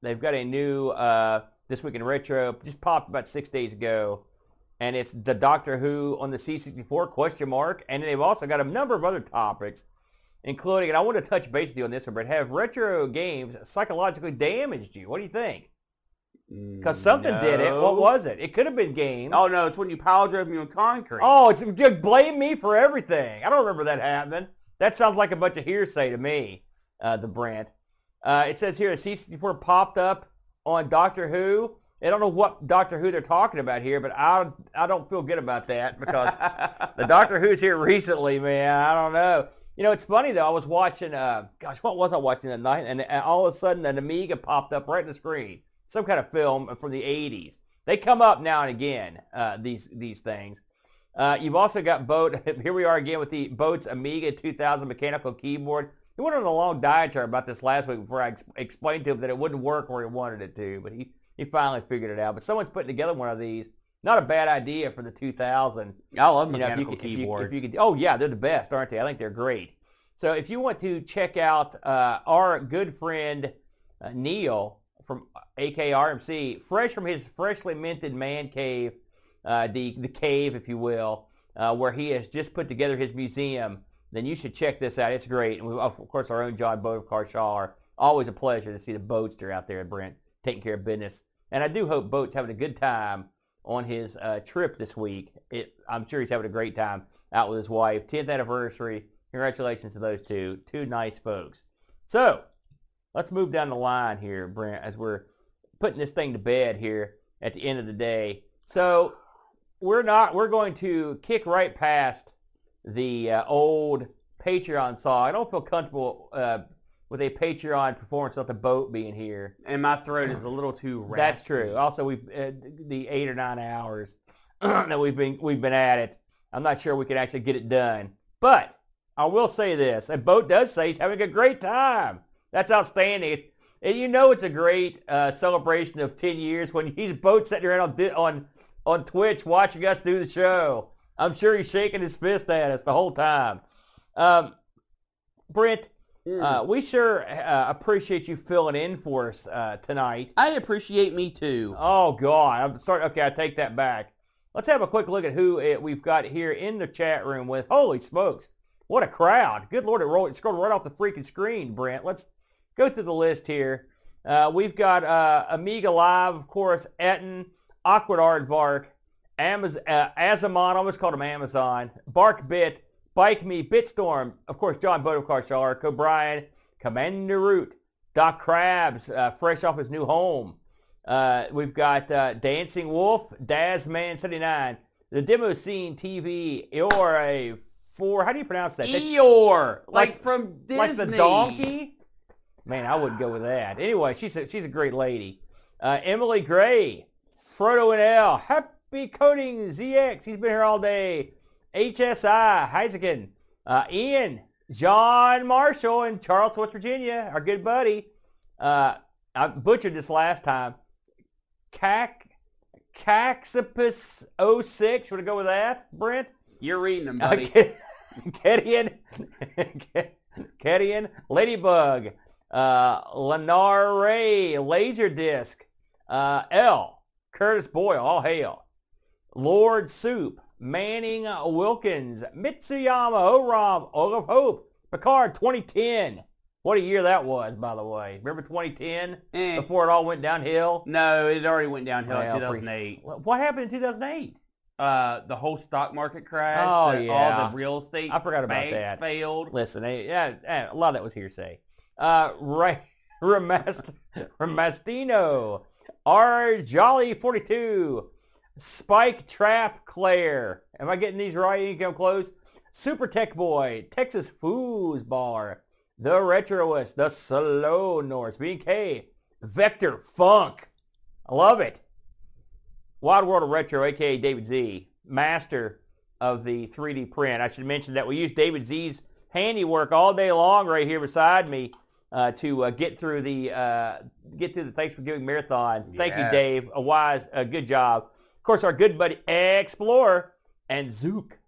S1: They've got a new uh, this week in retro just popped about six days ago, and it's the Doctor Who on the C64 question mark, and they've also got a number of other topics. including, and I want to touch base with you on this one, but have retro games psychologically damaged you? What do you think? Because something did it. What was it? It could have been games.
S2: Oh no, it's when you pile drove me on concrete.
S1: Oh, it's just blame me for everything. I don't remember that happening. That sounds like a bunch of hearsay to me, uh, the Brent. Uh, it says here, C64 popped up on Doctor Who. I don't know what Doctor Who they're talking about here, but I I don't feel good about that because *laughs* the Doctor Who's here recently, man. I don't know. You know, it's funny though. I was watching. Uh, gosh, what was I watching that night? And, and all of a sudden, an Amiga popped up right in the screen. Some kind of film from the '80s. They come up now and again. Uh, these these things. Uh, you've also got Boat. *laughs* Here we are again with the Boat's Amiga 2000 mechanical keyboard. He went on a long diatribe about this last week before I ex- explained to him that it wouldn't work where he wanted it to, but he, he finally figured it out. But someone's putting together one of these. Not a bad idea for the 2000.
S2: I love
S1: You know, if you
S2: mechanical
S1: could- if you-
S2: keyboards.
S1: if you could- oh yeah, they're the best, aren't they? I think they're great. So if you want to check out uh, our good friend uh, Neil from AKRMC, fresh from his freshly minted man cave, uh, the the cave, if you will, uh, where he has just put together his museum, then you should check this out. It's great. And we, of course, our own John Boat of Carshaw. Always a pleasure to see the boatster out there, Brent, taking care of business. And I do hope Boat's having a good time on his uh, trip this week. It, I'm sure he's having a great time out with his wife. 10th anniversary. Congratulations to those two. Two nice folks. So let's move down the line here, Brent, as we're putting this thing to bed here at the end of the day. So we're not. We're going to kick right past the uh, old Patreon song. I don't feel comfortable uh, with a Patreon performance without the boat being here.
S2: and my throat is a little too *sighs* raspy.
S1: That's true. Also, we've uh, the eight or nine hours *clears throat* that we've been we've been at it. I'm not sure we can actually get it done, but I will say this: a boat does say he's having a great time. That's outstanding. It's, and you know it's a great uh, celebration of 10 years when *laughs* he's boat sitting around on, on on Twitch watching us do the show. I'm sure he's shaking his fist at us the whole time. Um, Brent,
S2: Mm.
S1: uh, we sure uh, appreciate you filling in for us uh, tonight.
S2: I appreciate me too.
S1: Oh God, I'm sorry. Okay, I take that back. Let's have a quick look at who it, we've got here in the chat room with. Holy smokes, what a crowd! Good Lord, it rolled, it scrolled right off the freaking screen. Brent, let's go through the list here. Uh, we've got uh, Amiga Live, of course, Etten, Awkward Aardvark, Amaz- uh, Azamon, I almost called him Amazon, Bark Bit, Bike Me, Bitstorm, of course, John Bodokar Shar, Cobrian, Commander Root, Doc Krabs, uh, fresh off his new home. Uh, we've got uh, Dancing Wolf, Dazman79, the Demo Scene TV, or a four, how do you pronounce that?
S2: Eeyore, like,
S1: like-
S2: from Disney.
S1: like the donkey? Man, I wouldn't go with that. Anyway, she's a, she's a great lady. Uh, Emily Gray, Frodo and L, Happy Coding ZX, he's been here all day. HSI, Heisigen, uh, Ian, John Marshall in Charles, West Virginia, our good buddy. Uh, I butchered this last time. Cac, Caxipus 06, want to go with that, Brent?
S2: You're reading them, buddy.
S1: Okay. Kedian, Kedian, Ladybug, uh, Lenar Ray, Laserdisc, uh, L, Curtis Boyle, all hail, Lord Soup, Manning Wilkins, Mitsuyama, Oram, Olaf Hope, Picard 2010. What a year that was, by the way. Remember 2010?
S2: Eh.
S1: Before it all went downhill?
S2: No, it already went downhill
S1: Well,
S2: in 2008.
S1: What happened in 2008?
S2: Uh, the whole stock market crash.
S1: Oh,
S2: the-
S1: yeah.
S2: All the real estate
S1: I forgot about
S2: banks
S1: that.
S2: failed.
S1: Listen, eh, yeah, eh, a lot of that was hearsay. Uh, right, Ramast, Ramastino, R Jolly 42, Spike Trap Claire. Am I getting these right? You can come close. Super Tech Boy, Texas Foos Bar, The Retroist, The Slow Norse, BK, Vector Funk. I love it. Wild World of Retro, aka David Z, master of the 3D print. I should mention that we use David Z's handiwork all day long right here beside me uh, to uh, get through the uh, get through the Thanksgiving marathon. Thank you, Dave. A wise, a good job. Of course, our good buddy Explorer and Zook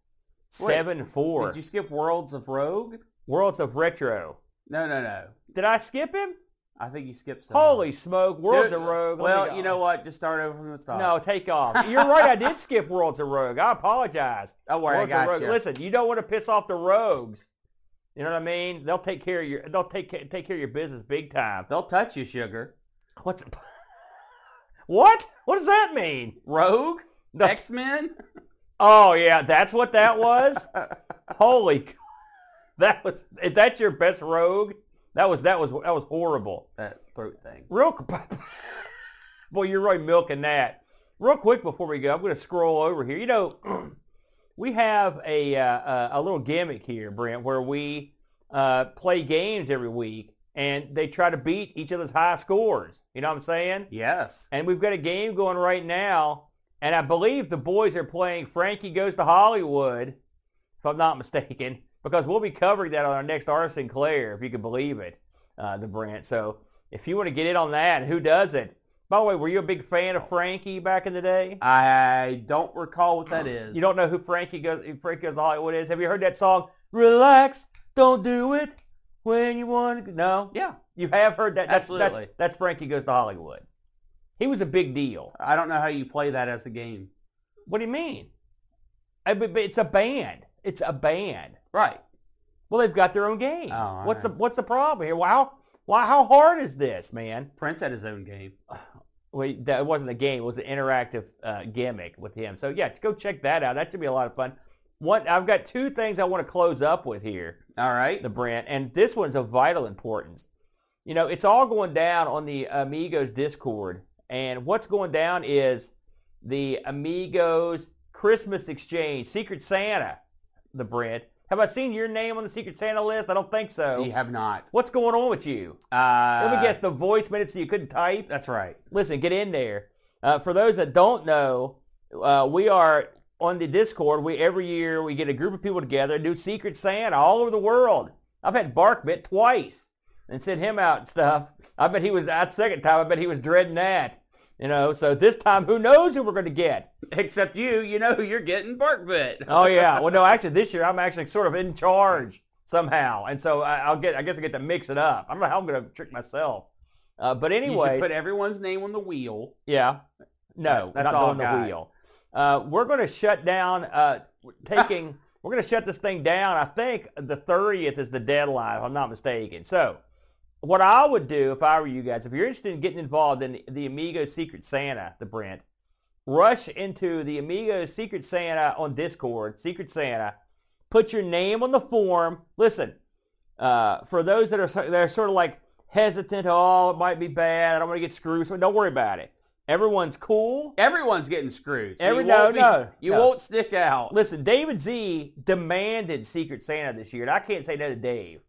S2: Wait,
S1: seven four
S2: Did you skip Worlds of Rogue?
S1: Worlds of Retro.
S2: No, no, no.
S1: Did I skip him?
S2: I think you skipped some.
S1: Holy smoke! Worlds
S2: Dude,
S1: of Rogue.
S2: Well, you know what? Just start over from the top.
S1: No, take off. You're right. I did skip Worlds of Rogue. I apologize.
S2: Don't worry, I
S1: Worlds of
S2: got
S1: Rogue.
S2: you.
S1: Listen, you don't want to piss off the rogues. You know what I mean? They'll take care of your they'll take take care of your business big time.
S2: They'll touch you, sugar.
S1: What's what? What does that mean?
S2: Rogue?
S1: No.
S2: X Men?
S1: Oh yeah, that's what that was. *laughs* Holy, that was that's your best rogue. That was that was that was horrible.
S2: that throat thing.
S1: Real, *laughs* boy, you're really milking that. Real quick before we go, I'm going to scroll over here. You know, *clears throat* we have a uh, a little gimmick here, Brent, where we uh, play games every week, and they try to beat each other's high scores. You know what I'm saying?
S2: Yes.
S1: And we've got a game going right now, and I believe the boys are playing Frankie Goes to Hollywood, if I'm not *laughs* mistaken, because we'll be covering that on our next R. Sinclair, if you can believe it, uh, the Brent. So if you want to get in on that, who doesn't? By the way, were you a big fan of Frankie back in the day?
S2: I don't recall what that *clears throat* is.
S1: You don't know who Frankie Goes, who Frankie Goes to Hollywood is? Have you heard that song, Relax, Don't Do It When You Want to? No?
S2: Yeah.
S1: You have heard that? That's,
S2: Absolutely.
S1: That's, that's Frankie Goes to Hollywood. He was a big deal.
S2: I don't know how you play that as a game.
S1: What do you mean? I, but, but it's a band. It's a band.
S2: Right.
S1: Well, they've got their own game.
S2: Oh,
S1: what's the. What's the problem here? Wow, why? How hard is this, man?
S2: Prince had his own game.
S1: Well, that wasn't a game. It was an interactive uh, gimmick with him. So yeah, go check that out. That should be a lot of fun. One, I've got two things I want to close up with here,
S2: All right.
S1: the Brent, and this one's of vital importance. You know, it's all going down on the Amigos Discord, and what's going down is the Amigos Christmas Exchange, Secret Santa, the Brent. Have I seen your name on the Secret Santa list? I don't think so.
S2: You have not.
S1: What's going on with you?
S2: Uh,
S1: Let me guess, the voice minutes you couldn't type?
S2: That's right.
S1: Listen, get in there. Uh, for those that don't know, uh, we are on the Discord. We every year we get a group of people together and do Secret Santa all over the world. I've had Barkbit twice and sent him out and stuff. I bet he was that second time. I bet he was dreading that. You know, so this time, who knows who we're going to get?
S2: Except you, you know who you're getting Barkbit. *laughs*
S1: Oh yeah. Well, no, *laughs* actually, this year I'm actually sort of in charge somehow, and so I, I'll get. I guess I get to mix it up. I don't know how I'm going to trick myself. Uh, but
S2: You
S1: anyway,
S2: should put everyone's name on the wheel.
S1: Yeah. No,
S2: That's
S1: not
S2: all
S1: on the wheel. Uh, we're going to shut down, uh, taking, *laughs* we're going to shut this thing down. I think the 30th is the deadline, if I'm not mistaken. So what I would do if I were you guys, if you're interested in getting involved in the, the Amigo Secret Santa, the Brent, rush into the Amigo Secret Santa on Discord, Secret Santa, put your name on the form. Listen, uh, for those that are, that are sort of like hesitant, oh, it might be bad, I don't want to get screwed, so don't worry about it. Everyone's cool.
S2: Everyone's getting screwed. So
S1: Every-
S2: you
S1: no,
S2: won't be-
S1: no,
S2: You
S1: no.
S2: won't stick out.
S1: Listen, David Z demanded Secret Santa this year, and I can't say no to Dave.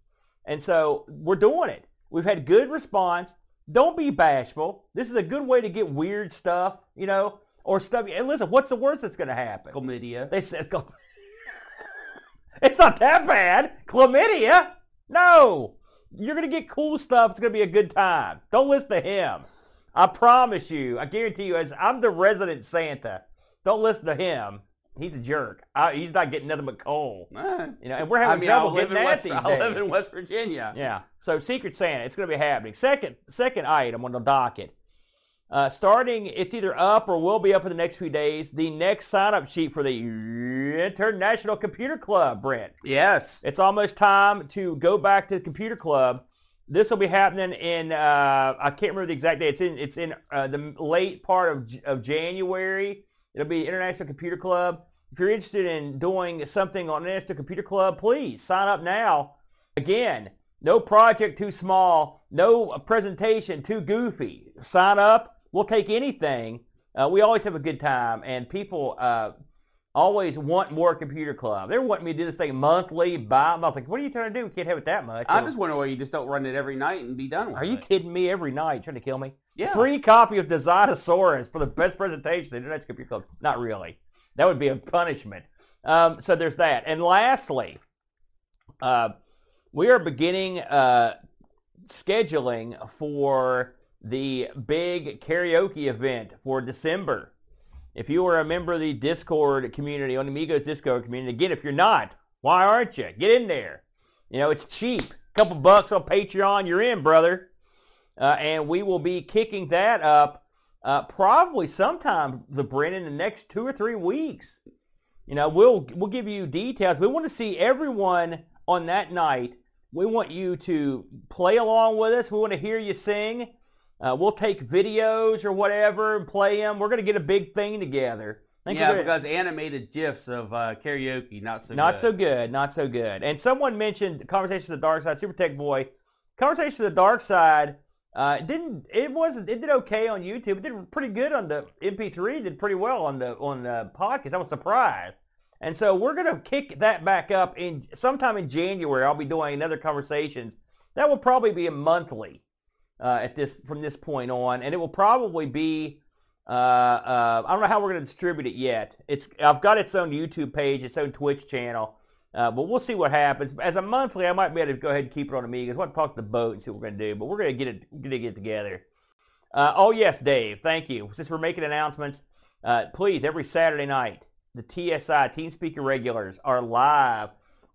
S1: And so we're doing it. We've had good response. Don't be bashful. This is a good way to get weird stuff, you know, or stuff. And listen, what's the worst that's going to happen?
S2: Chlamydia.
S1: They said, *laughs* it's not that bad. Chlamydia? No. You're going to get cool stuff. It's going to be a good time. Don't listen to him. I promise you. I guarantee you, as I'm the resident Santa, don't listen to him. He's a jerk. I, he's not getting nothing but coal. *laughs* You know, and we're
S2: I
S1: having
S2: mean, I
S1: trouble
S2: live,
S1: getting
S2: in
S1: that
S2: West,
S1: these
S2: I
S1: days.
S2: live in West Virginia.
S1: Yeah. So Secret Santa, it's going to be happening. Second, second item on the docket. Uh, starting, it's either up or will be up in the next few days. The next sign-up sheet for the International Computer Club, Brent.
S2: Yes.
S1: It's almost time to go back to the computer club. This will be happening in uh, I can't remember the exact date. It's in it's in uh, the late part of of January. It'll be International Computer Club. If you're interested in doing something on International Computer Club, please sign up now. Again, no project too small, no presentation too goofy. Sign up. We'll take anything. Uh, we always have a good time, and people uh, always want more computer club. They're wanting me to do this thing monthly, bi. I was like, what are you trying to do? We can't have it that much.
S2: I just wonder why you just don't run it every night and be done with it.
S1: are you kidding me? Every night trying to kill me?
S2: Yeah.
S1: Free copy of Designasaurus for the best presentation. The Internet Computer Club. Not really. That would be a punishment. Um, so there's that. And lastly, uh, we are beginning uh, scheduling for the big karaoke event for December. If you are a member of the Discord community, on Amigos Discord community, again, if you're not, why aren't you? Get in there. You know, it's cheap. A couple bucks on Patreon, you're in, brother. Uh, and we will be kicking that up uh, probably sometime, the Brennan, in the next two or three weeks. You know, we'll we'll give you details. We want to see everyone on that night, we want you to play along with us. We want to hear you sing. Uh, we'll take videos or whatever and play them. We're going to get a big thing together. Think
S2: yeah, because animated gifs of uh, karaoke, not so
S1: not
S2: good.
S1: so good, not so good. And someone mentioned Conversation of the Dark Side, Super Tech Boy. Conversation of the Dark Side uh, didn't it wasn't it did okay on YouTube. It did pretty good on the MP3. Did pretty well on the on the podcast. I was surprised. And so we're gonna kick that back up in sometime in January. I'll be doing another conversations. That will probably be a monthly uh, at this from this point on, and it will probably be. Uh, uh, I don't know how we're going to distribute it yet. It's I've got its own YouTube page, its own Twitch channel, uh, but we'll see what happens. As a monthly, I might be able to go ahead and keep it on Amigos. We'll talk to the boat and see what we're going to do, but we're going to get it get it together. Uh, oh yes, Dave, thank you. Since we're making announcements, uh, please every Saturday night, the TSI Team Speaker Regulars are live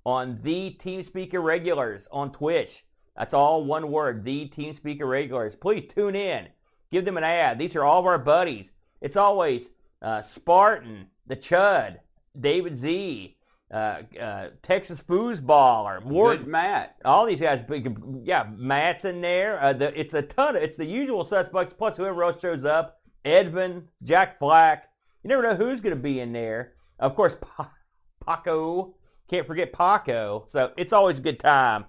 S1: on the Team Speaker Regulars on Twitch. That's all one word, the Team Speaker Regulars. Please tune in. Give them an ad. These are all of our buddies. It's always uh, Spartan, the Chud, David Z, uh, uh, Texas Foosball, or
S2: Good Matt.
S1: all these guys, yeah, Matt's in there. Uh, the, it's a ton of, it's the usual suspects plus whoever else shows up. Edvin, Jack Flack. You never know who's going to be in there. Of course, Pa- Paco. Can't forget Paco. So it's always a good time.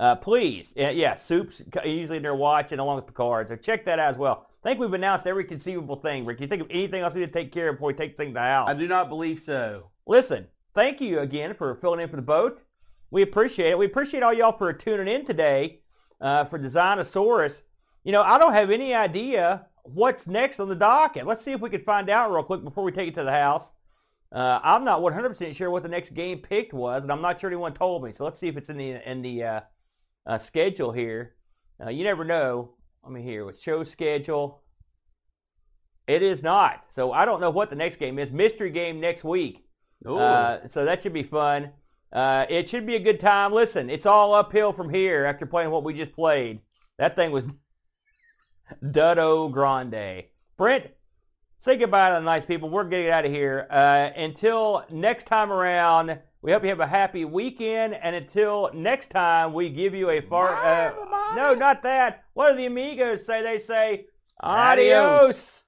S1: Uh, please, yeah, yeah, Soup's usually in there watching along with Picard. So check that out as well. I think we've announced every conceivable thing. Rick, you think of anything else we need to take care of before we take things out?
S2: I do not believe so.
S1: Listen, thank you again for filling in for the boat. We appreciate it. We appreciate all y'all for tuning in today uh, for Designasaurus. You know, I don't have any idea what's next on the docket. Let's see if we can find out real quick before we take it to the house. Uh, I'm not 100% sure what the next game picked was, and I'm not sure anyone told me. So let's see if it's in the in the uh, uh, schedule here. Uh, you never know. Let me hear. With show schedule, it is not. So I don't know what the next game is. Mystery game next week. Uh, so that should be fun. Uh, it should be a good time. Listen, it's all uphill from here after playing what we just played. That thing was *laughs* Duddo Grande. Brent, say goodbye to the nice people. We're getting out of here. Uh, until next time around, we hope you have a happy weekend. And until next time, we give you a far...
S2: Bye,
S1: Uh, no, not that. What do the amigos say? They say,
S2: Adios.
S1: adios.